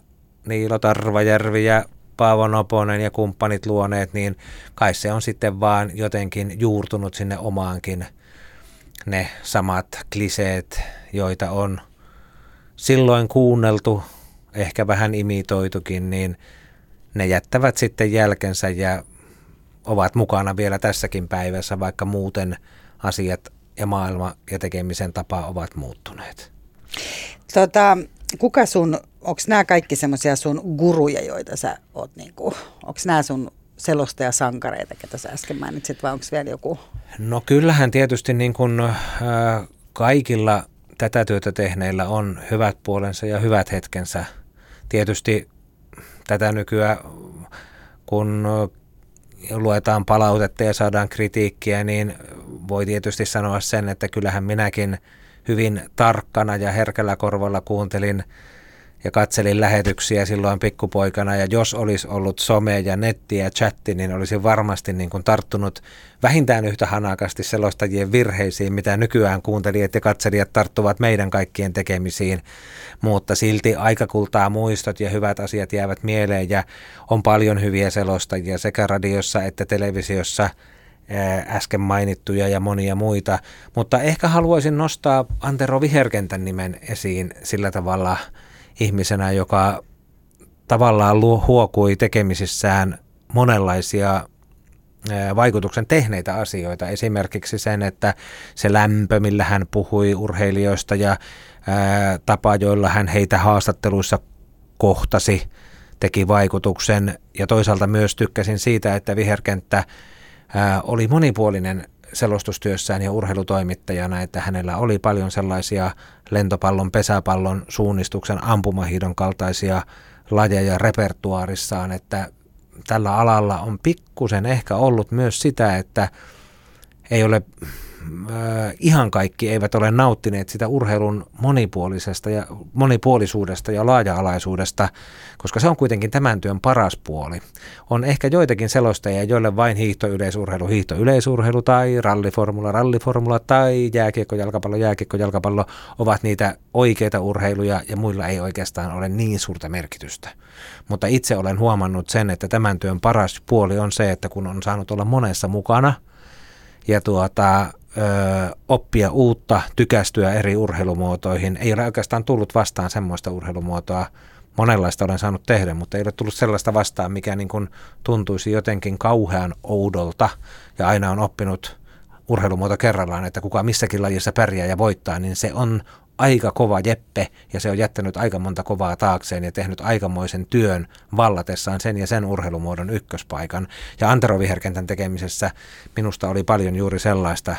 Niilo Tarvajärvi ja Paavo Noponen ja kumppanit luoneet, niin kai se on sitten vaan jotenkin juurtunut sinne omaankin – ne samat kliseet, joita on silloin kuunneltu, ehkä vähän imitoitukin, niin ne jättävät sitten jälkensä ja ovat mukana vielä tässäkin päivässä, vaikka muuten asiat ja maailma ja tekemisen tapa ovat muuttuneet. Tota, kuka sun, onko nämä kaikki semmoisia sun guruja, joita sä oot, niinku, onko nämä sun selostajasankareita, ketä sä äsken mainitsit, vai onko vielä joku? No kyllähän tietysti niin kuin, äh, kaikilla tätä työtä tehneillä on hyvät puolensa ja hyvät hetkensä. Tietysti tätä nykyään, kun luetaan palautetta ja saadaan kritiikkiä, niin voi tietysti sanoa sen, että kyllähän minäkin hyvin tarkkana ja herkällä korvalla kuuntelin ja katselin lähetyksiä silloin pikkupoikana ja jos olisi ollut some ja netti ja chatti, niin olisin varmasti niin kuin tarttunut vähintään yhtä hanakasti selostajien virheisiin, mitä nykyään kuuntelijat ja katselijat tarttuvat meidän kaikkien tekemisiin, mutta silti aikakultaa muistot ja hyvät asiat jäävät mieleen ja on paljon hyviä selostajia sekä radiossa että televisiossa äsken mainittuja ja monia muita, mutta ehkä haluaisin nostaa Antero Viherkentän nimen esiin sillä tavalla – ihmisenä, joka tavallaan luo, huokui tekemisissään monenlaisia vaikutuksen tehneitä asioita. Esimerkiksi sen, että se lämpö, millä hän puhui urheilijoista ja tapa, joilla hän heitä haastatteluissa kohtasi, teki vaikutuksen. Ja toisaalta myös tykkäsin siitä, että viherkenttä oli monipuolinen selostustyössään ja urheilutoimittajana, että hänellä oli paljon sellaisia lentopallon, pesäpallon, suunnistuksen, ampumahiidon kaltaisia lajeja repertuaarissaan, että tällä alalla on pikkusen ehkä ollut myös sitä, että ei ole ihan kaikki eivät ole nauttineet sitä urheilun monipuolisesta ja monipuolisuudesta ja laaja-alaisuudesta, koska se on kuitenkin tämän työn paras puoli. On ehkä joitakin selostajia, joille vain hiihtoyleisurheilu, hiihtoyleisurheilu tai ralliformula, ralliformula tai jääkiekko, jalkapallo, jääkiekko, jalkapallo ovat niitä oikeita urheiluja ja muilla ei oikeastaan ole niin suurta merkitystä. Mutta itse olen huomannut sen, että tämän työn paras puoli on se, että kun on saanut olla monessa mukana ja tuota, ö, oppia uutta, tykästyä eri urheilumuotoihin. Ei ole oikeastaan tullut vastaan semmoista urheilumuotoa, monenlaista olen saanut tehdä, mutta ei ole tullut sellaista vastaan, mikä niin kuin tuntuisi jotenkin kauhean oudolta ja aina on oppinut urheilumuoto kerrallaan, että kuka missäkin lajissa pärjää ja voittaa, niin se on aika kova jeppe ja se on jättänyt aika monta kovaa taakseen ja tehnyt aikamoisen työn vallatessaan sen ja sen urheilumuodon ykköspaikan. Ja Antero Viherkentän tekemisessä minusta oli paljon juuri sellaista,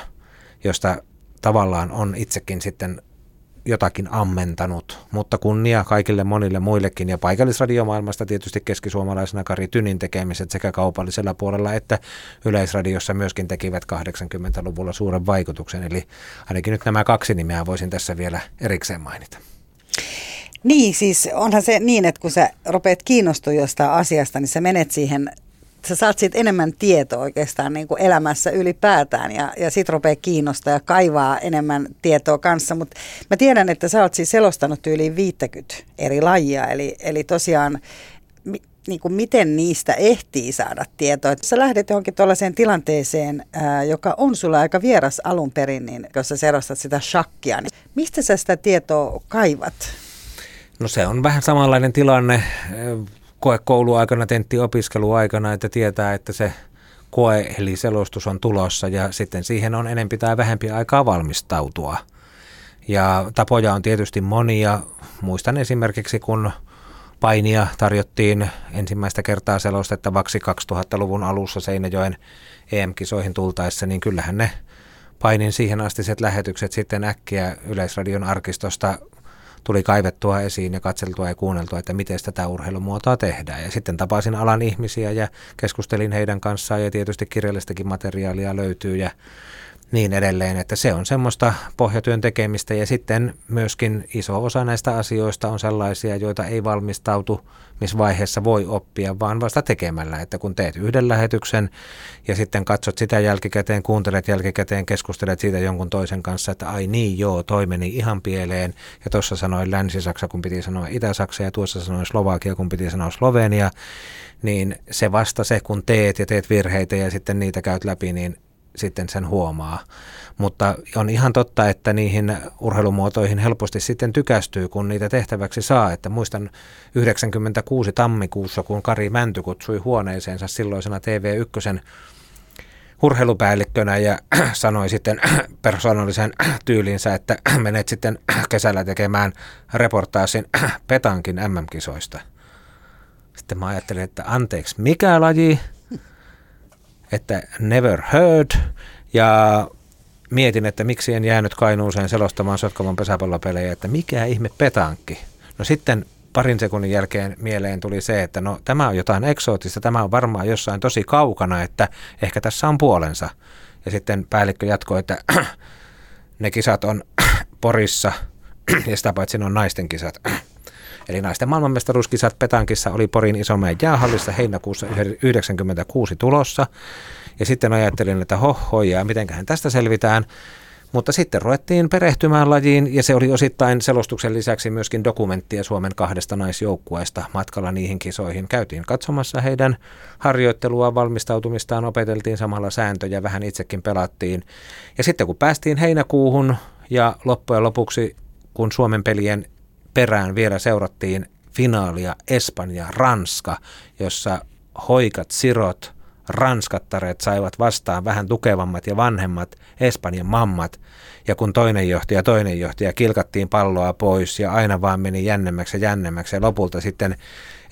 josta tavallaan on itsekin sitten jotakin ammentanut, mutta kunnia kaikille monille muillekin ja paikallisradiomaailmasta tietysti keskisuomalaisena Kari Tynin tekemiset sekä kaupallisella puolella että yleisradiossa myöskin tekivät 80-luvulla suuren vaikutuksen. Eli ainakin nyt nämä kaksi nimeä voisin tässä vielä erikseen mainita. Niin, siis onhan se niin, että kun sä rupeat kiinnostua jostain asiasta, niin sä menet siihen sä saat siitä enemmän tietoa oikeastaan niin kuin elämässä ylipäätään ja, ja sit rupeaa kiinnostaa ja kaivaa enemmän tietoa kanssa. Mutta mä tiedän, että sä oot siis selostanut yli 50 eri lajia, eli, eli tosiaan mi, niin kuin miten niistä ehtii saada tietoa. Sä lähdet johonkin tuollaiseen tilanteeseen, ää, joka on sulla aika vieras alun perin, niin jos sä selostat sitä shakkia, niin mistä sä sitä tietoa kaivat? No se on vähän samanlainen tilanne koe kouluaikana, tenttiopiskeluaikana, että tietää, että se koe eli selostus on tulossa ja sitten siihen on enempi tai vähempi aikaa valmistautua. Ja tapoja on tietysti monia. Muistan esimerkiksi, kun painia tarjottiin ensimmäistä kertaa selostettavaksi 2000-luvun alussa Seinäjoen EM-kisoihin tultaessa, niin kyllähän ne painin siihen astiset lähetykset sitten äkkiä Yleisradion arkistosta tuli kaivettua esiin ja katseltua ja kuunneltua, että miten tätä urheilumuotoa tehdään. Ja sitten tapasin alan ihmisiä ja keskustelin heidän kanssaan ja tietysti kirjallistakin materiaalia löytyy ja niin edelleen, että se on semmoista pohjatyön tekemistä. Ja sitten myöskin iso osa näistä asioista on sellaisia, joita ei valmistautu, missä vaiheessa voi oppia, vaan vasta tekemällä, että kun teet yhden lähetyksen ja sitten katsot sitä jälkikäteen, kuuntelet jälkikäteen, keskustelet siitä jonkun toisen kanssa, että ai niin joo, toi meni ihan pieleen. Ja tuossa sanoin Länsi-Saksa, kun piti sanoa Itä-Saksa ja tuossa sanoin Slovakia, kun piti sanoa Slovenia, niin se vasta se, kun teet ja teet virheitä ja sitten niitä käyt läpi, niin sitten sen huomaa. Mutta on ihan totta, että niihin urheilumuotoihin helposti sitten tykästyy, kun niitä tehtäväksi saa. Että muistan 96 tammikuussa, kun Kari Mänty kutsui huoneeseensa silloisena TV1 urheilupäällikkönä ja sanoi sitten persoonallisen tyylinsä, että menet sitten kesällä tekemään reportaasin Petankin MM-kisoista. Sitten mä ajattelin, että anteeksi, mikä laji? Että never heard ja mietin, että miksi en jäänyt Kainuuseen selostamaan Sotkamon pesäpallopelejä, että mikä ihme petankki. No sitten parin sekunnin jälkeen mieleen tuli se, että no tämä on jotain eksoottista, tämä on varmaan jossain tosi kaukana, että ehkä tässä on puolensa. Ja sitten päällikkö jatkoi, että ne kisat on Porissa ja sitä paitsi ne on naisten kisat. Eli naisten maailmanmestaruuskisat Petankissa oli Porin Isomäen jäähallissa heinäkuussa 1996 tulossa. Ja sitten ajattelin, että hoho, ja mitenköhän tästä selvitään. Mutta sitten ruvettiin perehtymään lajiin ja se oli osittain selostuksen lisäksi myöskin dokumenttia Suomen kahdesta naisjoukkueesta matkalla niihin kisoihin. Käytiin katsomassa heidän harjoittelua, valmistautumistaan, opeteltiin samalla sääntöjä, vähän itsekin pelattiin. Ja sitten kun päästiin heinäkuuhun ja loppujen lopuksi, kun Suomen pelien perään vielä seurattiin finaalia Espanja-Ranska, jossa hoikat, sirot, ranskattareet saivat vastaan vähän tukevammat ja vanhemmat Espanjan mammat. Ja kun toinen johti ja toinen johti ja kilkattiin palloa pois ja aina vaan meni jännemmäksi ja jännemmäksi ja lopulta sitten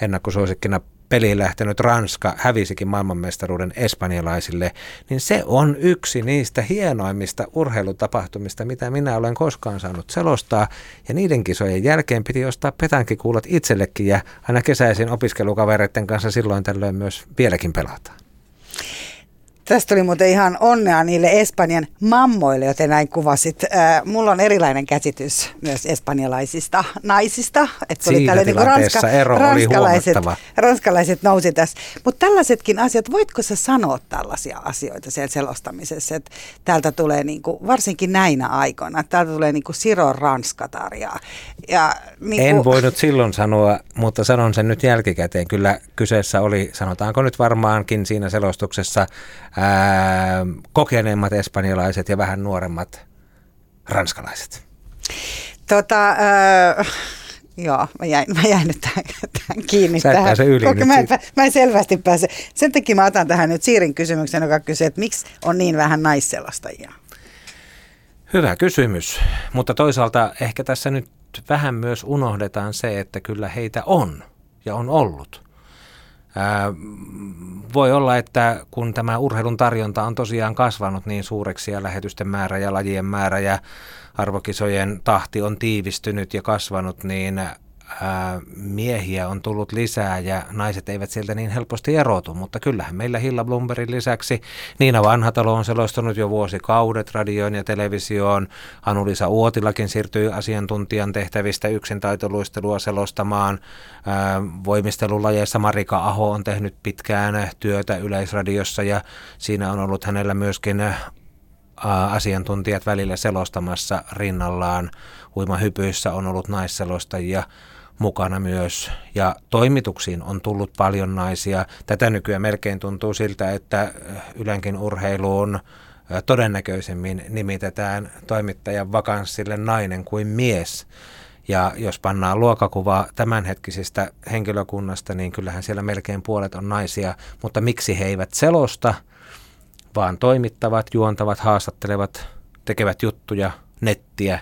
ennakkosuosikkina peliin lähtenyt Ranska hävisikin maailmanmestaruuden espanjalaisille, niin se on yksi niistä hienoimmista urheilutapahtumista, mitä minä olen koskaan saanut selostaa. Ja niiden kisojen jälkeen piti ostaa petankikuulat itsellekin ja aina kesäisin opiskelukavereiden kanssa silloin tällöin myös vieläkin pelataan. Tästä tuli muuten ihan onnea niille Espanjan mammoille, joten näin kuvasit. Äh, mulla on erilainen käsitys myös espanjalaisista naisista. Että Siinä niin ranska, ero ranskalaiset, oli ranskalaiset nousi tässä. Mutta tällaisetkin asiat, voitko sä sanoa tällaisia asioita siellä selostamisessa, että täältä tulee niinku, varsinkin näinä aikoina, että täältä tulee niinku Siro Ranskataria. Ja, niinku... En voinut silloin sanoa, mutta sanon sen nyt jälkikäteen. Kyllä kyseessä oli, sanotaanko nyt varmaankin siinä selostuksessa, ää, kokeneemmat espanjalaiset ja vähän nuoremmat ranskalaiset. Tota, äh, joo, mä jäin, mä jäin nyt tähän, tähän kiinni. Sä tähän. yli Koke, mä, en, mä en selvästi pääse. Sen takia mä otan tähän nyt Siirin kysymyksen, joka kysyy, että miksi on niin vähän naisselostajia? Hyvä kysymys, mutta toisaalta ehkä tässä nyt vähän myös unohdetaan se, että kyllä heitä on ja on ollut. Voi olla, että kun tämä urheilun tarjonta on tosiaan kasvanut niin suureksi ja lähetysten määrä ja lajien määrä ja arvokisojen tahti on tiivistynyt ja kasvanut, niin miehiä on tullut lisää ja naiset eivät sieltä niin helposti erotu, mutta kyllähän meillä Hilla Blumberin lisäksi Niina Vanhatalo on selostunut jo vuosikaudet radioon ja televisioon. Anulisa Uotilakin siirtyi asiantuntijan tehtävistä yksin taitoluistelua selostamaan. Voimistelulajeissa Marika Aho on tehnyt pitkään työtä Yleisradiossa ja siinä on ollut hänellä myöskin asiantuntijat välillä selostamassa rinnallaan. Uimahypyissä on ollut naisselostajia mukana myös ja toimituksiin on tullut paljon naisia. Tätä nykyään melkein tuntuu siltä, että Ylänkin urheiluun todennäköisemmin nimitetään toimittajan vakanssille nainen kuin mies. Ja jos pannaan luokakuvaa tämänhetkisistä henkilökunnasta, niin kyllähän siellä melkein puolet on naisia, mutta miksi he eivät selosta, vaan toimittavat, juontavat, haastattelevat, tekevät juttuja, nettiä.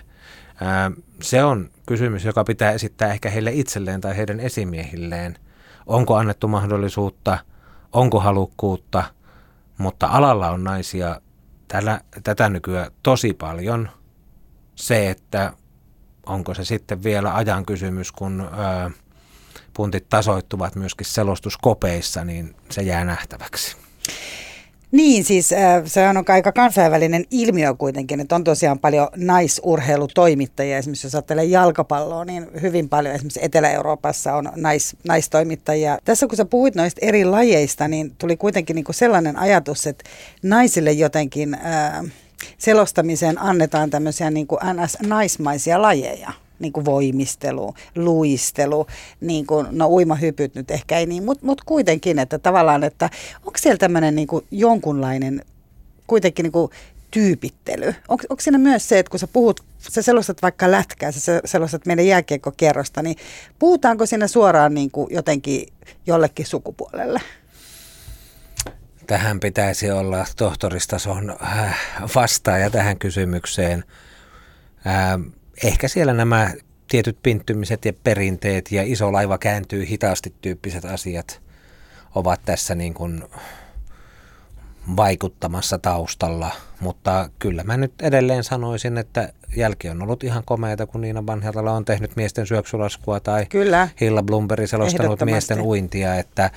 Se on kysymys, joka pitää esittää ehkä heille itselleen tai heidän esimiehilleen. Onko annettu mahdollisuutta, onko halukkuutta, mutta alalla on naisia tällä, tätä nykyään tosi paljon. Se, että onko se sitten vielä ajan kysymys, kun ö, puntit tasoittuvat myöskin selostuskopeissa, niin se jää nähtäväksi. Niin, siis äh, se on aika kansainvälinen ilmiö kuitenkin, että on tosiaan paljon naisurheilutoimittajia. Esimerkiksi jos ajattelee jalkapalloa, niin hyvin paljon esimerkiksi Etelä-Euroopassa on nais, naistoimittajia. Tässä kun sä puhuit noista eri lajeista, niin tuli kuitenkin niin kuin sellainen ajatus, että naisille jotenkin äh, selostamiseen annetaan tämmöisiä niin kuin NS-naismaisia lajeja niin kuin voimistelu, luistelu, niin kuin, no uimahypyt nyt ehkä ei niin, mutta mut kuitenkin, että tavallaan, että onko siellä tämmöinen niin jonkunlainen kuitenkin niin kuin tyypittely? Onko, onko siinä myös se, että kun sä puhut, sä selostat vaikka lätkää, sä selostat meidän jääkiekkokierrosta, niin puhutaanko siinä suoraan niin kuin jotenkin jollekin sukupuolelle? Tähän pitäisi olla tohtoristason äh, vastaaja tähän kysymykseen. Ähm, ehkä siellä nämä tietyt pinttymiset ja perinteet ja iso laiva kääntyy hitaasti tyyppiset asiat ovat tässä niin kuin vaikuttamassa taustalla, mutta kyllä mä nyt edelleen sanoisin, että jälki on ollut ihan komeita, kun Niina Vanhatala on tehnyt miesten syöksulaskua tai kyllä. Hilla Blumberi selostanut miesten uintia, että,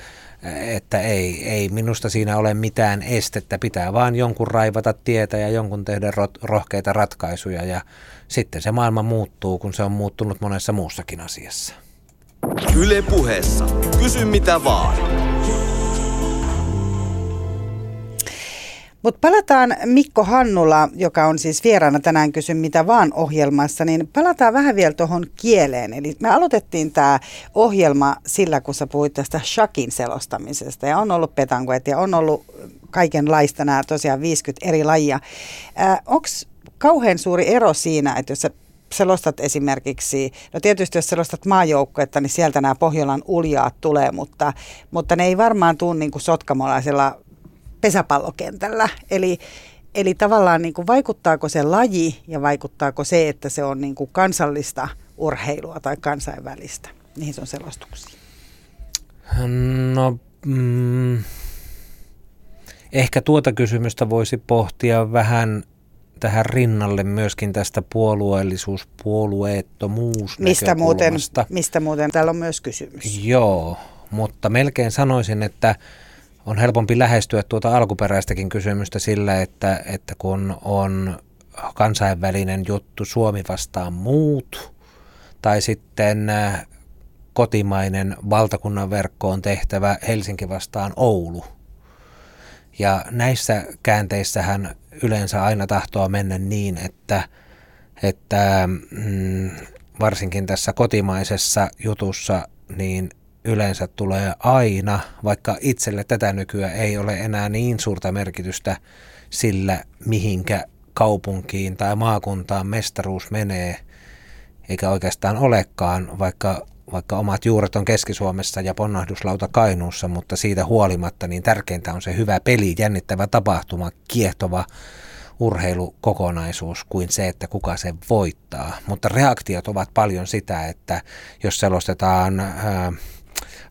että ei, ei minusta siinä ole mitään estettä, pitää vaan jonkun raivata tietä ja jonkun tehdä rohkeita ratkaisuja ja sitten se maailma muuttuu, kun se on muuttunut monessa muussakin asiassa. Yle puheessa. Kysy mitä vaan. Mutta palataan Mikko Hannula, joka on siis vieraana tänään Kysy mitä vaan ohjelmassa, niin palataan vähän vielä tuohon kieleen. Eli me aloitettiin tämä ohjelma sillä, kun sä puhuit tästä shakin selostamisesta ja on ollut petankoet ja on ollut kaikenlaista nämä tosiaan 50 eri lajia. Onko kauhean suuri ero siinä, että jos sä selostat esimerkiksi, no tietysti jos selostat maajoukkuetta, niin sieltä nämä Pohjolan uljaat tulee, mutta, mutta ne ei varmaan tule niin kuin sotkamolaisella pesäpallokentällä. Eli, eli tavallaan niin kuin vaikuttaako se laji ja vaikuttaako se, että se on niin kuin kansallista urheilua tai kansainvälistä niihin sun selostuksiin? No, mm, ehkä tuota kysymystä voisi pohtia vähän tähän rinnalle myöskin tästä puolueellisuus, puolueettomuus mistä muuten, mistä muuten täällä on myös kysymys. Joo, mutta melkein sanoisin, että on helpompi lähestyä tuota alkuperäistäkin kysymystä sillä, että, että kun on kansainvälinen juttu Suomi vastaan muut, tai sitten äh, kotimainen valtakunnan verkkoon tehtävä Helsinki vastaan Oulu. Ja näissä käänteissähän yleensä aina tahtoo mennä niin, että, että mm, varsinkin tässä kotimaisessa jutussa niin yleensä tulee aina, vaikka itselle tätä nykyään ei ole enää niin suurta merkitystä sillä, mihinkä kaupunkiin tai maakuntaan mestaruus menee, eikä oikeastaan olekaan, vaikka, vaikka omat juuret on Keski-Suomessa ja ponnahduslauta Kainuussa, mutta siitä huolimatta niin tärkeintä on se hyvä peli, jännittävä tapahtuma, kiehtova urheilukokonaisuus kuin se, että kuka sen voittaa. Mutta reaktiot ovat paljon sitä, että jos selostetaan ää,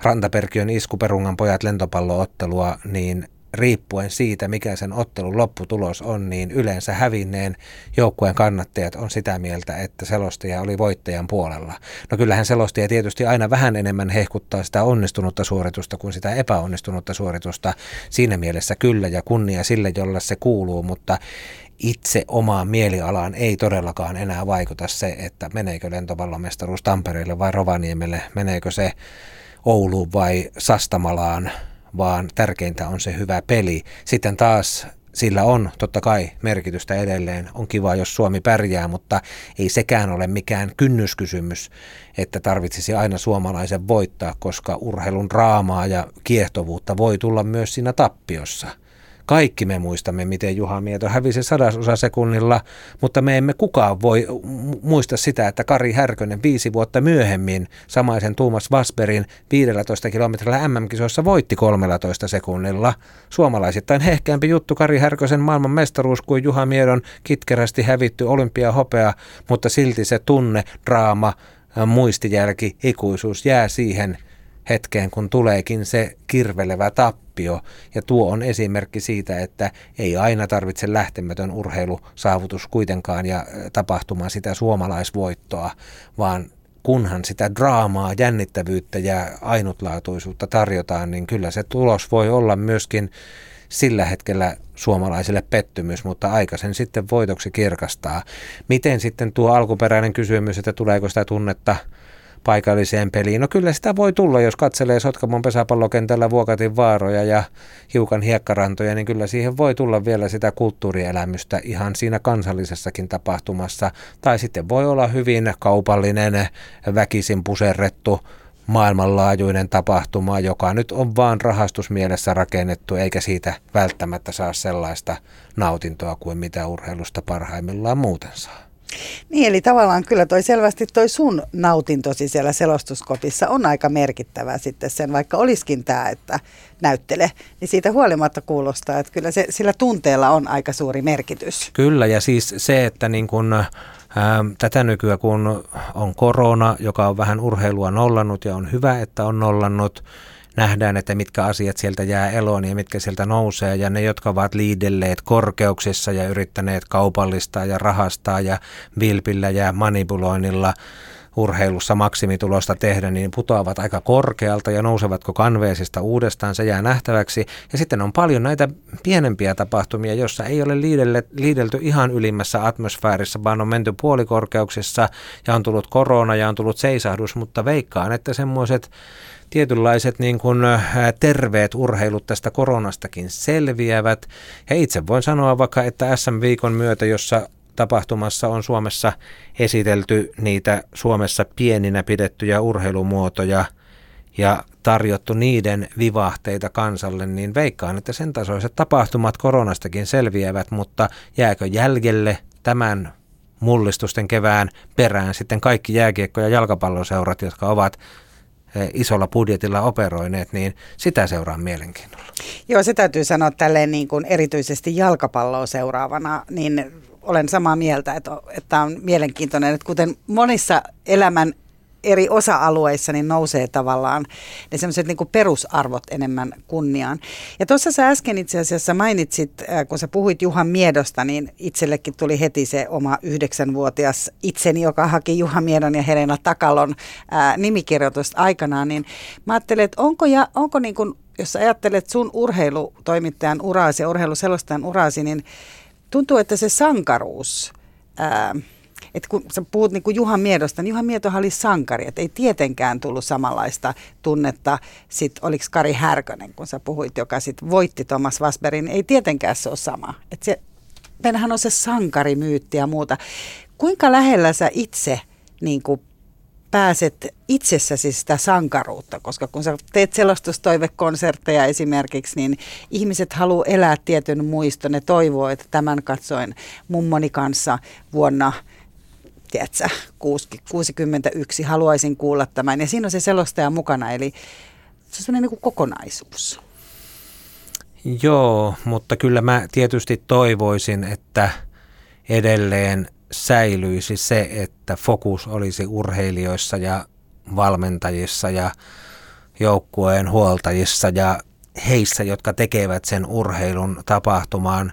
Rantaperkiön iskuperungan pojat lentopalloottelua, niin riippuen siitä, mikä sen ottelun lopputulos on, niin yleensä hävinneen joukkueen kannattajat on sitä mieltä, että selostaja oli voittajan puolella. No kyllähän selostaja tietysti aina vähän enemmän hehkuttaa sitä onnistunutta suoritusta kuin sitä epäonnistunutta suoritusta. Siinä mielessä kyllä ja kunnia sille, jolla se kuuluu, mutta itse omaan mielialaan ei todellakaan enää vaikuta se, että meneekö lentopallomestaruus Tampereelle vai Rovaniemelle, meneekö se Ouluun vai Sastamalaan, vaan tärkeintä on se hyvä peli. Sitten taas sillä on totta kai merkitystä edelleen. On kiva, jos Suomi pärjää, mutta ei sekään ole mikään kynnyskysymys, että tarvitsisi aina suomalaisen voittaa, koska urheilun raamaa ja kiehtovuutta voi tulla myös siinä tappiossa – kaikki me muistamme, miten Juha Mieto hävisi sadasosa sekunnilla, mutta me emme kukaan voi muista sitä, että Kari Härkönen viisi vuotta myöhemmin samaisen Tuumas Vasberin 15 kilometrillä MM-kisoissa voitti 13 sekunnilla. Suomalaisittain hehkeämpi juttu Kari Härkösen maailman mestaruus kuin Juha Miedon kitkerästi hävitty olympiahopea, mutta silti se tunne, draama, muistijälki, ikuisuus jää siihen – hetkeen, kun tuleekin se kirvelevä tappio. Ja tuo on esimerkki siitä, että ei aina tarvitse lähtemätön urheilusaavutus kuitenkaan ja tapahtumaan sitä suomalaisvoittoa, vaan kunhan sitä draamaa, jännittävyyttä ja ainutlaatuisuutta tarjotaan, niin kyllä se tulos voi olla myöskin sillä hetkellä suomalaisille pettymys, mutta aika sen sitten voitoksi kirkastaa. Miten sitten tuo alkuperäinen kysymys, että tuleeko sitä tunnetta – paikalliseen peliin. No kyllä sitä voi tulla, jos katselee Sotkamon pesäpallokentällä Vuokatin vaaroja ja hiukan hiekkarantoja, niin kyllä siihen voi tulla vielä sitä kulttuurielämystä ihan siinä kansallisessakin tapahtumassa. Tai sitten voi olla hyvin kaupallinen, väkisin puserrettu maailmanlaajuinen tapahtuma, joka nyt on vaan rahastusmielessä rakennettu, eikä siitä välttämättä saa sellaista nautintoa kuin mitä urheilusta parhaimmillaan muuten saa. Niin, eli tavallaan kyllä toi selvästi toi sun nautintosi siellä selostuskopissa on aika merkittävä sitten sen, vaikka olisikin tämä, että näyttele, niin siitä huolimatta kuulostaa, että kyllä se, sillä tunteella on aika suuri merkitys. Kyllä, ja siis se, että niin kun, tätä nykyään kun on korona, joka on vähän urheilua nollannut ja on hyvä, että on nollannut, nähdään, että mitkä asiat sieltä jää eloon ja mitkä sieltä nousee. Ja ne, jotka ovat liidelleet korkeuksissa ja yrittäneet kaupallistaa ja rahastaa ja vilpillä ja manipuloinnilla urheilussa maksimitulosta tehdä, niin putoavat aika korkealta ja nousevatko kanveesista uudestaan, se jää nähtäväksi. Ja sitten on paljon näitä pienempiä tapahtumia, joissa ei ole liidelty ihan ylimmässä atmosfäärissä, vaan on menty puolikorkeuksissa ja on tullut korona ja on tullut seisahdus, mutta veikkaan, että semmoiset tietynlaiset niin kuin äh, terveet urheilut tästä koronastakin selviävät. Ja itse voin sanoa vaikka, että SM-viikon myötä, jossa tapahtumassa on Suomessa esitelty niitä Suomessa pieninä pidettyjä urheilumuotoja ja tarjottu niiden vivahteita kansalle, niin veikkaan, että sen tasoiset tapahtumat koronastakin selviävät, mutta jääkö jäljelle tämän mullistusten kevään perään sitten kaikki jääkiekko- ja jalkapalloseurat, jotka ovat isolla budjetilla operoineet, niin sitä seuraan mielenkiinnolla. Joo, se täytyy sanoa tälleen niin kuin erityisesti jalkapalloa seuraavana, niin olen samaa mieltä, että, että on mielenkiintoinen, että kuten monissa elämän eri osa-alueissa niin nousee tavallaan ne semmoiset niin perusarvot enemmän kunniaan. Ja tuossa sä äsken itse asiassa mainitsit, äh, kun sä puhuit Juhan Miedosta, niin itsellekin tuli heti se oma yhdeksänvuotias itseni, joka haki Juha Miedon ja Helena Takalon ää, äh, nimikirjoitusta aikanaan, niin mä ajattelen, että onko, ja, onko niin kuin jos ajattelet sun urheilutoimittajan uraasi ja urheiluselostajan uraasi, niin tuntuu, että se sankaruus, ää, että kun sä puhut niin kuin Juha Miedosta, niin Juha Mietohan oli sankari, että ei tietenkään tullut samanlaista tunnetta, sit oliko Kari Härkönen, kun sä puhuit, joka sitten voitti Thomas Wasberin, ei tietenkään se ole sama. Että se, meillähän on se sankarimyytti ja muuta. Kuinka lähellä sä itse niin kuin pääset itsessäsi sitä sankaruutta, koska kun sä teet selostustoivekonsertteja esimerkiksi, niin ihmiset haluaa elää tietyn muiston. Ne toivoo, että tämän katsoin mummoni kanssa vuonna tiedätkö, 61, haluaisin kuulla tämän. Ja siinä on se selostaja mukana, eli se on sellainen niin kokonaisuus. Joo, mutta kyllä mä tietysti toivoisin, että edelleen säilyisi se, että fokus olisi urheilijoissa ja valmentajissa ja joukkueen huoltajissa ja heissä, jotka tekevät sen urheilun tapahtumaan.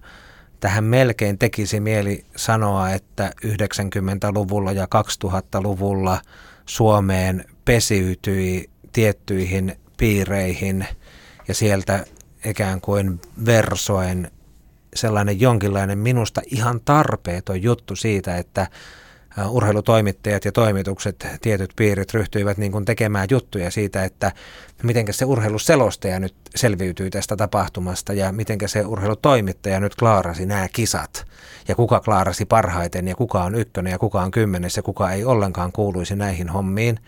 Tähän melkein tekisi mieli sanoa, että 90-luvulla ja 2000-luvulla Suomeen pesiytyi tiettyihin piireihin ja sieltä ikään kuin versoen sellainen jonkinlainen minusta ihan tarpeeton juttu siitä, että urheilutoimittajat ja toimitukset, tietyt piirit ryhtyivät niin kuin tekemään juttuja siitä, että miten se urheiluselostaja nyt selviytyy tästä tapahtumasta ja miten se urheilutoimittaja nyt klaarasi nämä kisat ja kuka klaarasi parhaiten ja kuka on ykkönen ja kuka on kymmenes ja kuka ei ollenkaan kuuluisi näihin hommiin.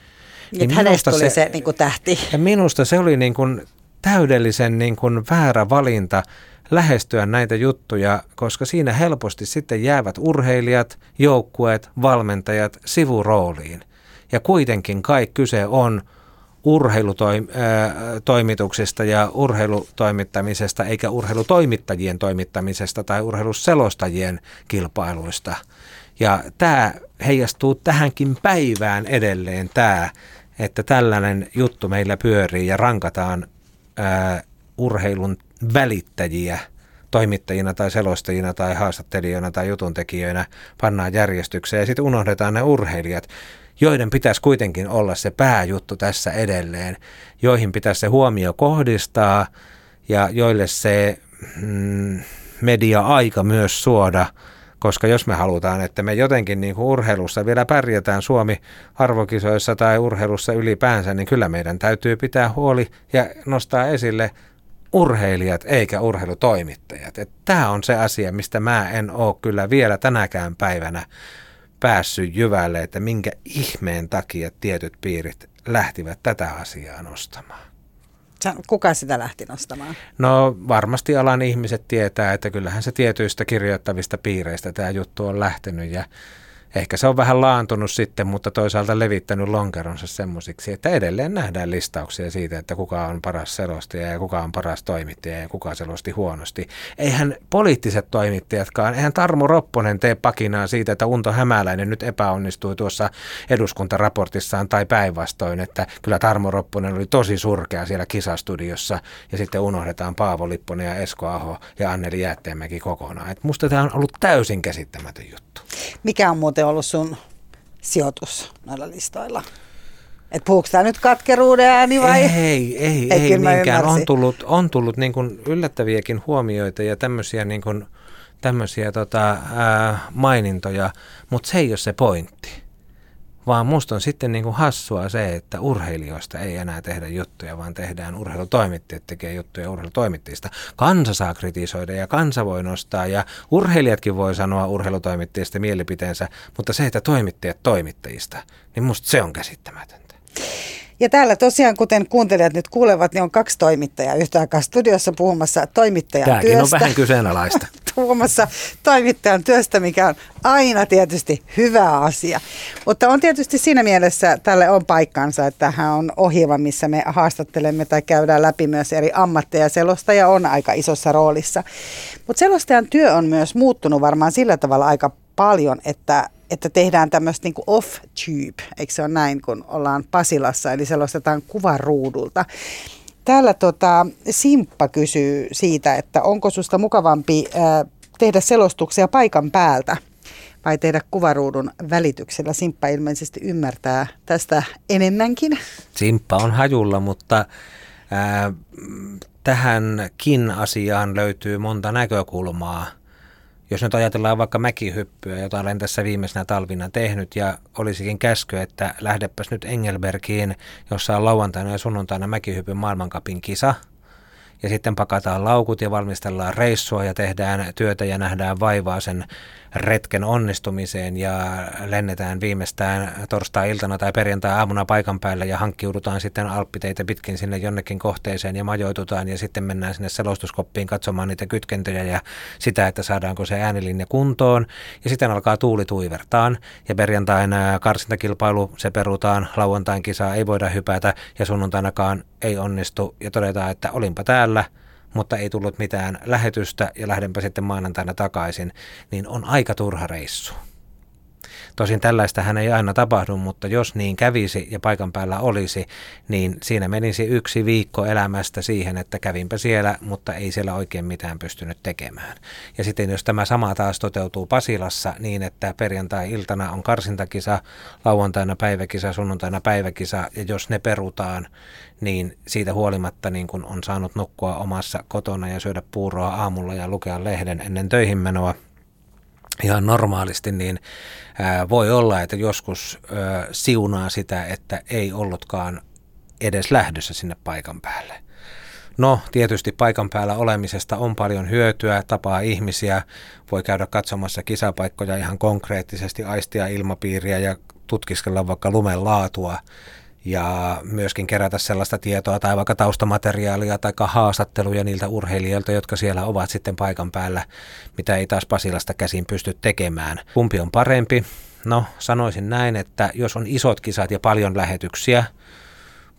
Niin hänestä tuli se, se niin kuin tähti. Ja minusta se oli niin kuin täydellisen niin kuin väärä valinta lähestyä näitä juttuja, koska siinä helposti sitten jäävät urheilijat, joukkueet, valmentajat sivurooliin. Ja kuitenkin kai kyse on urheilutoimituksesta ja urheilutoimittamisesta, eikä urheilutoimittajien toimittamisesta tai urheiluselostajien kilpailuista. Ja tämä heijastuu tähänkin päivään edelleen tämä, että tällainen juttu meillä pyörii ja rankataan ää, urheilun välittäjiä toimittajina tai selostajina tai haastattelijoina tai jutuntekijöinä pannaan järjestykseen ja sitten unohdetaan ne urheilijat, joiden pitäisi kuitenkin olla se pääjuttu tässä edelleen, joihin pitäisi se huomio kohdistaa ja joille se mm, media-aika myös suoda, koska jos me halutaan, että me jotenkin niin kuin urheilussa vielä pärjätään Suomi arvokisoissa tai urheilussa ylipäänsä, niin kyllä meidän täytyy pitää huoli ja nostaa esille urheilijat eikä urheilutoimittajat. Tämä on se asia, mistä mä en ole kyllä vielä tänäkään päivänä päässyt jyvälle, että minkä ihmeen takia tietyt piirit lähtivät tätä asiaa nostamaan. Kuka sitä lähti nostamaan? No varmasti alan ihmiset tietää, että kyllähän se tietyistä kirjoittavista piireistä tämä juttu on lähtenyt ja Ehkä se on vähän laantunut sitten, mutta toisaalta levittänyt lonkeronsa semmoisiksi, että edelleen nähdään listauksia siitä, että kuka on paras selostaja ja kuka on paras toimittaja ja kuka selosti huonosti. Eihän poliittiset toimittajatkaan, eihän Tarmo Ropponen tee pakinaa siitä, että Unto Hämäläinen nyt epäonnistui tuossa eduskuntaraportissaan tai päinvastoin, että kyllä Tarmo Ropponen oli tosi surkea siellä kisastudiossa ja sitten unohdetaan Paavo Lipponen ja Esko Aho ja Anneli Jäätteenmäki kokonaan. Et musta tämä on ollut täysin käsittämätön juttu. Mikä on muuten ollut sun sijoitus näillä listoilla? Et puhuuko tämä nyt katkeruuden ääni vai? Ei, ei, ei, ei niinkään. On tullut, on tullut niin kuin yllättäviäkin huomioita ja tämmöisiä, niin kuin, tämmöisiä tota, ää, mainintoja, mutta se ei ole se pointti. Vaan musta on sitten niin kuin hassua se, että urheilijoista ei enää tehdä juttuja, vaan tehdään urheilutoimittajat tekee juttuja urheilutoimittajista. Kansa saa kritisoida ja kansa voi nostaa ja urheilijatkin voi sanoa urheilutoimittajista mielipiteensä, mutta se, että toimittajat toimittajista, niin musta se on käsittämätöntä. Ja täällä tosiaan, kuten kuuntelijat nyt kuulevat, niin on kaksi toimittajaa yhtä aikaa studiossa puhumassa toimittajan Tämäkin työstä. on vähän kyseenalaista. puhumassa toimittajan työstä, mikä on aina tietysti hyvä asia. Mutta on tietysti siinä mielessä tälle on paikkansa, että tähän on ohjelma, missä me haastattelemme tai käydään läpi myös eri ammatteja. Selostaja on aika isossa roolissa. Mutta selostajan työ on myös muuttunut varmaan sillä tavalla aika paljon, että että tehdään tämmöistä niin off-tube, eikö se ole näin, kun ollaan Pasilassa, eli selostetaan kuvaruudulta. Täällä tota, Simppa kysyy siitä, että onko susta mukavampi ää, tehdä selostuksia paikan päältä vai tehdä kuvaruudun välityksellä. Simppa ilmeisesti ymmärtää tästä enemmänkin. Simppa on hajulla, mutta Ää, tähänkin asiaan löytyy monta näkökulmaa. Jos nyt ajatellaan vaikka mäkihyppyä, jota olen tässä viimeisenä talvina tehnyt ja olisikin käsky, että lähdepäs nyt Engelbergiin, jossa on lauantaina ja sunnuntaina mäkihypyn maailmankapin kisa – ja sitten pakataan laukut ja valmistellaan reissua ja tehdään työtä ja nähdään vaivaa sen retken onnistumiseen ja lennetään viimeistään torstai-iltana tai perjantai-aamuna paikan päälle ja hankkiudutaan sitten alppiteitä pitkin sinne jonnekin kohteeseen ja majoitutaan ja sitten mennään sinne selostuskoppiin katsomaan niitä kytkentöjä ja sitä, että saadaanko se äänilinja kuntoon. Ja sitten alkaa tuuli tuivertaan ja perjantain karsintakilpailu se perutaan, lauantain kisaa ei voida hypätä ja sunnuntainakaan ei onnistu. Ja todetaan, että olinpa täällä – mutta ei tullut mitään lähetystä ja lähdenpä sitten maanantaina takaisin, niin on aika turha reissu. Tosin tällaista hän ei aina tapahdu, mutta jos niin kävisi ja paikan päällä olisi, niin siinä menisi yksi viikko elämästä siihen, että kävinpä siellä, mutta ei siellä oikein mitään pystynyt tekemään. Ja sitten jos tämä sama taas toteutuu Pasilassa niin, että perjantai-iltana on karsintakisa, lauantaina päiväkisa, sunnuntaina päiväkisa, ja jos ne perutaan, niin siitä huolimatta niin kun on saanut nukkua omassa kotona ja syödä puuroa aamulla ja lukea lehden ennen töihin menoa, ihan normaalisti, niin voi olla, että joskus siunaa sitä, että ei ollutkaan edes lähdössä sinne paikan päälle. No, tietysti paikan päällä olemisesta on paljon hyötyä, tapaa ihmisiä, voi käydä katsomassa kisapaikkoja ihan konkreettisesti, aistia ilmapiiriä ja tutkiskella vaikka lumen laatua ja myöskin kerätä sellaista tietoa tai vaikka taustamateriaalia tai haastatteluja niiltä urheilijoilta, jotka siellä ovat sitten paikan päällä, mitä ei taas Pasilasta käsin pysty tekemään. Kumpi on parempi? No, sanoisin näin, että jos on isot kisat ja paljon lähetyksiä,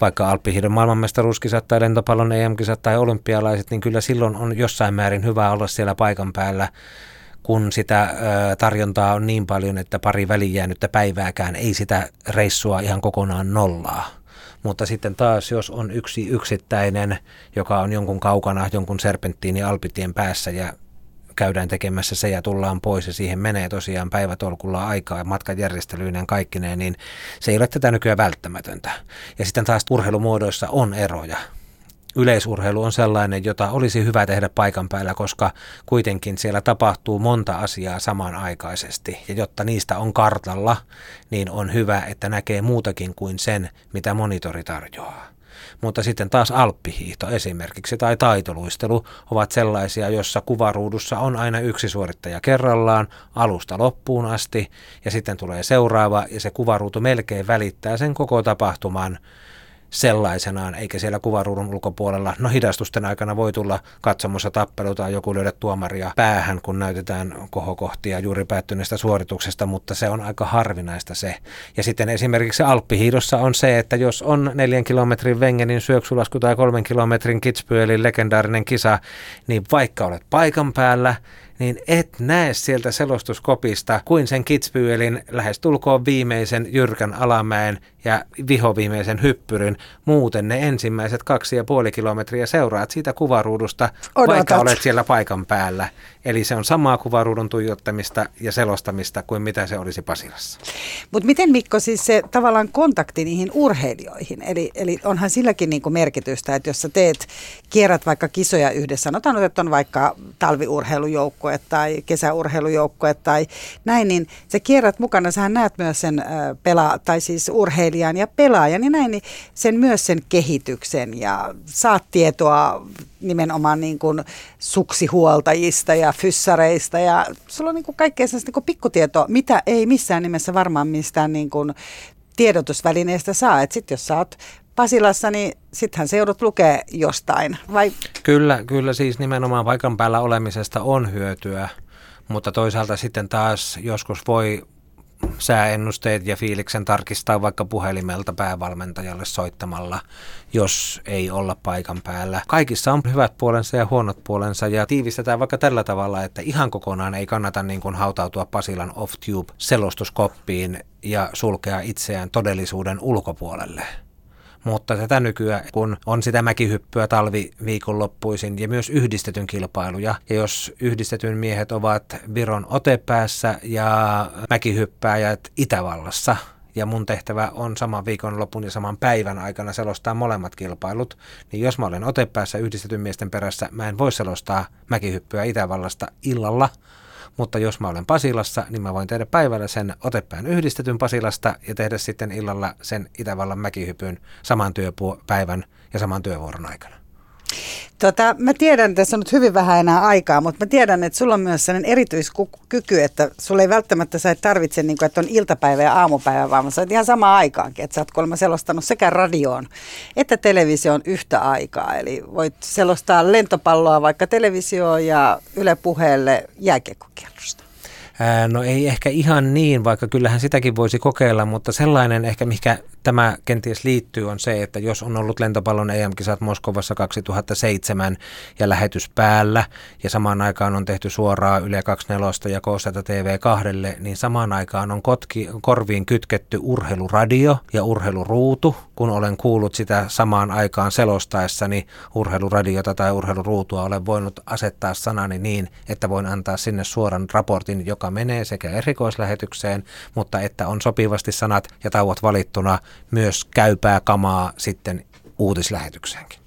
vaikka Alppihiidon maailmanmestaruuskisat tai lentopallon EM-kisat tai olympialaiset, niin kyllä silloin on jossain määrin hyvä olla siellä paikan päällä kun sitä tarjontaa on niin paljon, että pari välijäänyttä päivääkään ei sitä reissua ihan kokonaan nollaa. Mutta sitten taas, jos on yksi yksittäinen, joka on jonkun kaukana, jonkun serpenttiini alpitien päässä ja käydään tekemässä se ja tullaan pois ja siihen menee tosiaan päivätolkulla aikaa matkajärjestelyinen kaikkineen, niin se ei ole tätä nykyään välttämätöntä. Ja sitten taas urheilumuodoissa on eroja yleisurheilu on sellainen, jota olisi hyvä tehdä paikan päällä, koska kuitenkin siellä tapahtuu monta asiaa samanaikaisesti. Ja jotta niistä on kartalla, niin on hyvä, että näkee muutakin kuin sen, mitä monitori tarjoaa. Mutta sitten taas alppihiihto esimerkiksi tai taitoluistelu ovat sellaisia, jossa kuvaruudussa on aina yksi suorittaja kerrallaan alusta loppuun asti ja sitten tulee seuraava ja se kuvaruutu melkein välittää sen koko tapahtuman sellaisenaan, eikä siellä kuvaruudun ulkopuolella. No hidastusten aikana voi tulla katsomossa tappelu tai joku löydä tuomaria päähän, kun näytetään kohokohtia juuri päättyneestä suorituksesta, mutta se on aika harvinaista se. Ja sitten esimerkiksi Alppihiidossa on se, että jos on neljän kilometrin Wengenin syöksulasku tai kolmen kilometrin Kitzbühelin legendaarinen kisa, niin vaikka olet paikan päällä, niin et näe sieltä selostuskopista kuin sen Kitzbühelin lähes tulkoon viimeisen jyrkän alamäen ja vihoviimeisen hyppyryn. Muuten ne ensimmäiset kaksi ja puoli kilometriä seuraat siitä kuvaruudusta, Odotat. vaikka olet siellä paikan päällä. Eli se on samaa kuvaruudun tuijottamista ja selostamista kuin mitä se olisi Pasilassa. Mutta miten Mikko siis se tavallaan kontakti niihin urheilijoihin? Eli, eli onhan silläkin niinku merkitystä, että jos sä teet, kierrät vaikka kisoja yhdessä, sanotaan että on vaikka talviurheilujoukkue tai kesäurheilujoukkue tai näin, niin sä kierrät mukana, sä näet myös sen pelaa, tai siis urheilijan ja pelaajan niin näin, niin sen myös sen kehityksen ja saat tietoa nimenomaan niin kuin suksihuoltajista ja fyssareista ja sulla on niin kuin kaikkea sellaista niin kuin pikkutietoa, mitä ei missään nimessä varmaan mistään niin kuin tiedotusvälineestä saa. Sitten jos sä oot Pasilassa, niin sittenhän se joudut lukea jostain, vai? Kyllä, kyllä siis nimenomaan paikan päällä olemisesta on hyötyä, mutta toisaalta sitten taas joskus voi sääennusteet ja fiiliksen tarkistaa vaikka puhelimelta päävalmentajalle soittamalla, jos ei olla paikan päällä. Kaikissa on hyvät puolensa ja huonot puolensa ja tiivistetään vaikka tällä tavalla, että ihan kokonaan ei kannata niin kuin hautautua Pasilan off-tube selostuskoppiin ja sulkea itseään todellisuuden ulkopuolelle mutta tätä nykyään, kun on sitä mäkihyppyä talviviikonloppuisin ja myös yhdistetyn kilpailuja, ja jos yhdistetyn miehet ovat Viron otepäässä ja mäkihyppääjät Itävallassa, ja mun tehtävä on saman viikonlopun ja saman päivän aikana selostaa molemmat kilpailut, niin jos mä olen otepäässä yhdistetyn miesten perässä, mä en voi selostaa mäkihyppyä Itävallasta illalla, mutta jos mä olen Pasilassa, niin mä voin tehdä päivällä sen otepään yhdistetyn Pasilasta ja tehdä sitten illalla sen Itävallan mäkihypyn saman työpäivän ja saman työvuoron aikana. Tota, mä tiedän, että tässä on nyt hyvin vähän enää aikaa, mutta mä tiedän, että sulla on myös sellainen erityiskyky, että sulla ei välttämättä sä et tarvitse, niin kuin, että on iltapäivä ja aamupäivä, vaan sä ihan samaan aikaankin. Että sä oot kuulemma selostanut sekä radioon että televisioon yhtä aikaa. Eli voit selostaa lentopalloa vaikka televisioon ja Yle puheelle jääkiekkokierrosta. No ei ehkä ihan niin, vaikka kyllähän sitäkin voisi kokeilla, mutta sellainen ehkä, mikä tämä kenties liittyy, on se, että jos on ollut lentopallon EM-kisat Moskovassa 2007 ja lähetys päällä, ja samaan aikaan on tehty suoraa Yle 24 ja K100 TV2, niin samaan aikaan on kotki, korviin kytketty urheiluradio ja urheiluruutu, kun olen kuullut sitä samaan aikaan selostaessani urheiluradiota tai urheiluruutua, olen voinut asettaa sanani niin, että voin antaa sinne suoran raportin, joka menee sekä erikoislähetykseen, mutta että on sopivasti sanat ja tauot valittuna myös käypää kamaa sitten uutislähetykseenkin.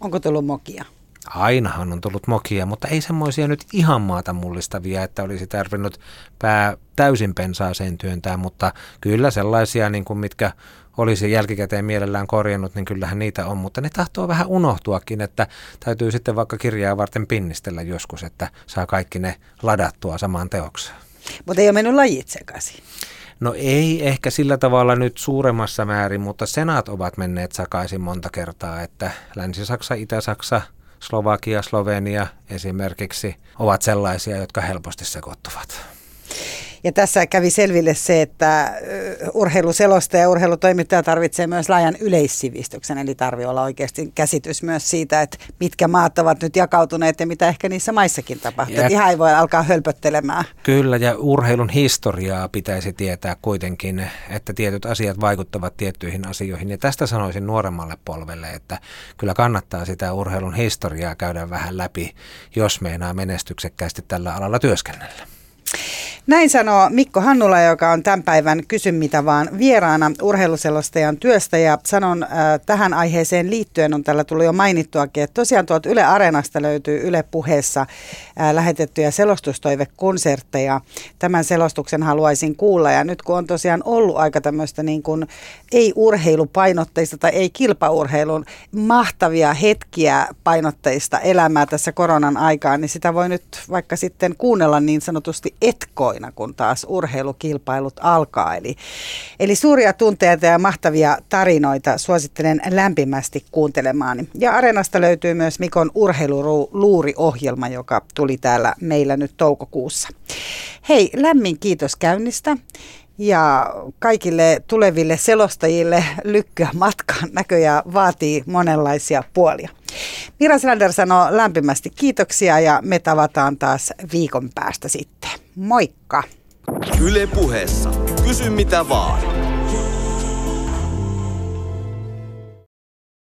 Onko tullut mokia? Ainahan on tullut mokia, mutta ei semmoisia nyt ihan maata mullistavia, että olisi tarvinnut pää täysin pensaaseen työntää, mutta kyllä sellaisia, niin kuin mitkä olisi jälkikäteen mielellään korjannut, niin kyllähän niitä on, mutta ne tahtoo vähän unohtuakin, että täytyy sitten vaikka kirjaa varten pinnistellä joskus, että saa kaikki ne ladattua samaan teokseen. Mutta ei ole mennyt lajit sekaisin. No ei ehkä sillä tavalla nyt suuremmassa määrin, mutta senat ovat menneet sakaisin monta kertaa, että Länsi-Saksa, Itä-Saksa, Slovakia, Slovenia esimerkiksi ovat sellaisia, jotka helposti sekoittuvat. Ja tässä kävi selville se, että urheiluselosta ja urheilutoimittaja tarvitsee myös laajan yleissivistyksen, eli tarvii olla oikeasti käsitys myös siitä, että mitkä maat ovat nyt jakautuneet ja mitä ehkä niissä maissakin tapahtuu. Ja ihan ei voi alkaa hölpöttelemään. Kyllä, ja urheilun historiaa pitäisi tietää kuitenkin, että tietyt asiat vaikuttavat tiettyihin asioihin. Ja tästä sanoisin nuoremmalle polvelle, että kyllä kannattaa sitä urheilun historiaa käydä vähän läpi, jos meinaa menestyksekkäästi tällä alalla työskennellä. Näin sanoo Mikko Hannula, joka on tämän päivän Kysy mitä vaan vieraana urheiluselostajan työstä. Ja sanon äh, tähän aiheeseen liittyen, on tällä tullut jo mainittuakin, että tosiaan tuolta Yle Areenasta löytyy Yle puheessa äh, lähetettyjä selostustoivekonsertteja. Tämän selostuksen haluaisin kuulla. Ja nyt kun on tosiaan ollut aika tämmöistä niin kuin ei-urheilupainotteista tai ei-kilpaurheilun mahtavia hetkiä painotteista elämää tässä koronan aikaan, niin sitä voi nyt vaikka sitten kuunnella niin sanotusti etkoina, kun taas urheilukilpailut alkaa. Eli, eli suuria tunteita ja mahtavia tarinoita suosittelen lämpimästi kuuntelemaan. Ja Areenasta löytyy myös Mikon urheiluluuri-ohjelma, joka tuli täällä meillä nyt toukokuussa. Hei, lämmin kiitos käynnistä ja kaikille tuleville selostajille lykkyä matkaan näköjään vaatii monenlaisia puolia. Mira Selander sanoo lämpimästi kiitoksia ja me tavataan taas viikon päästä sitten. Moikka! Yle puheessa. Kysy mitä vaan.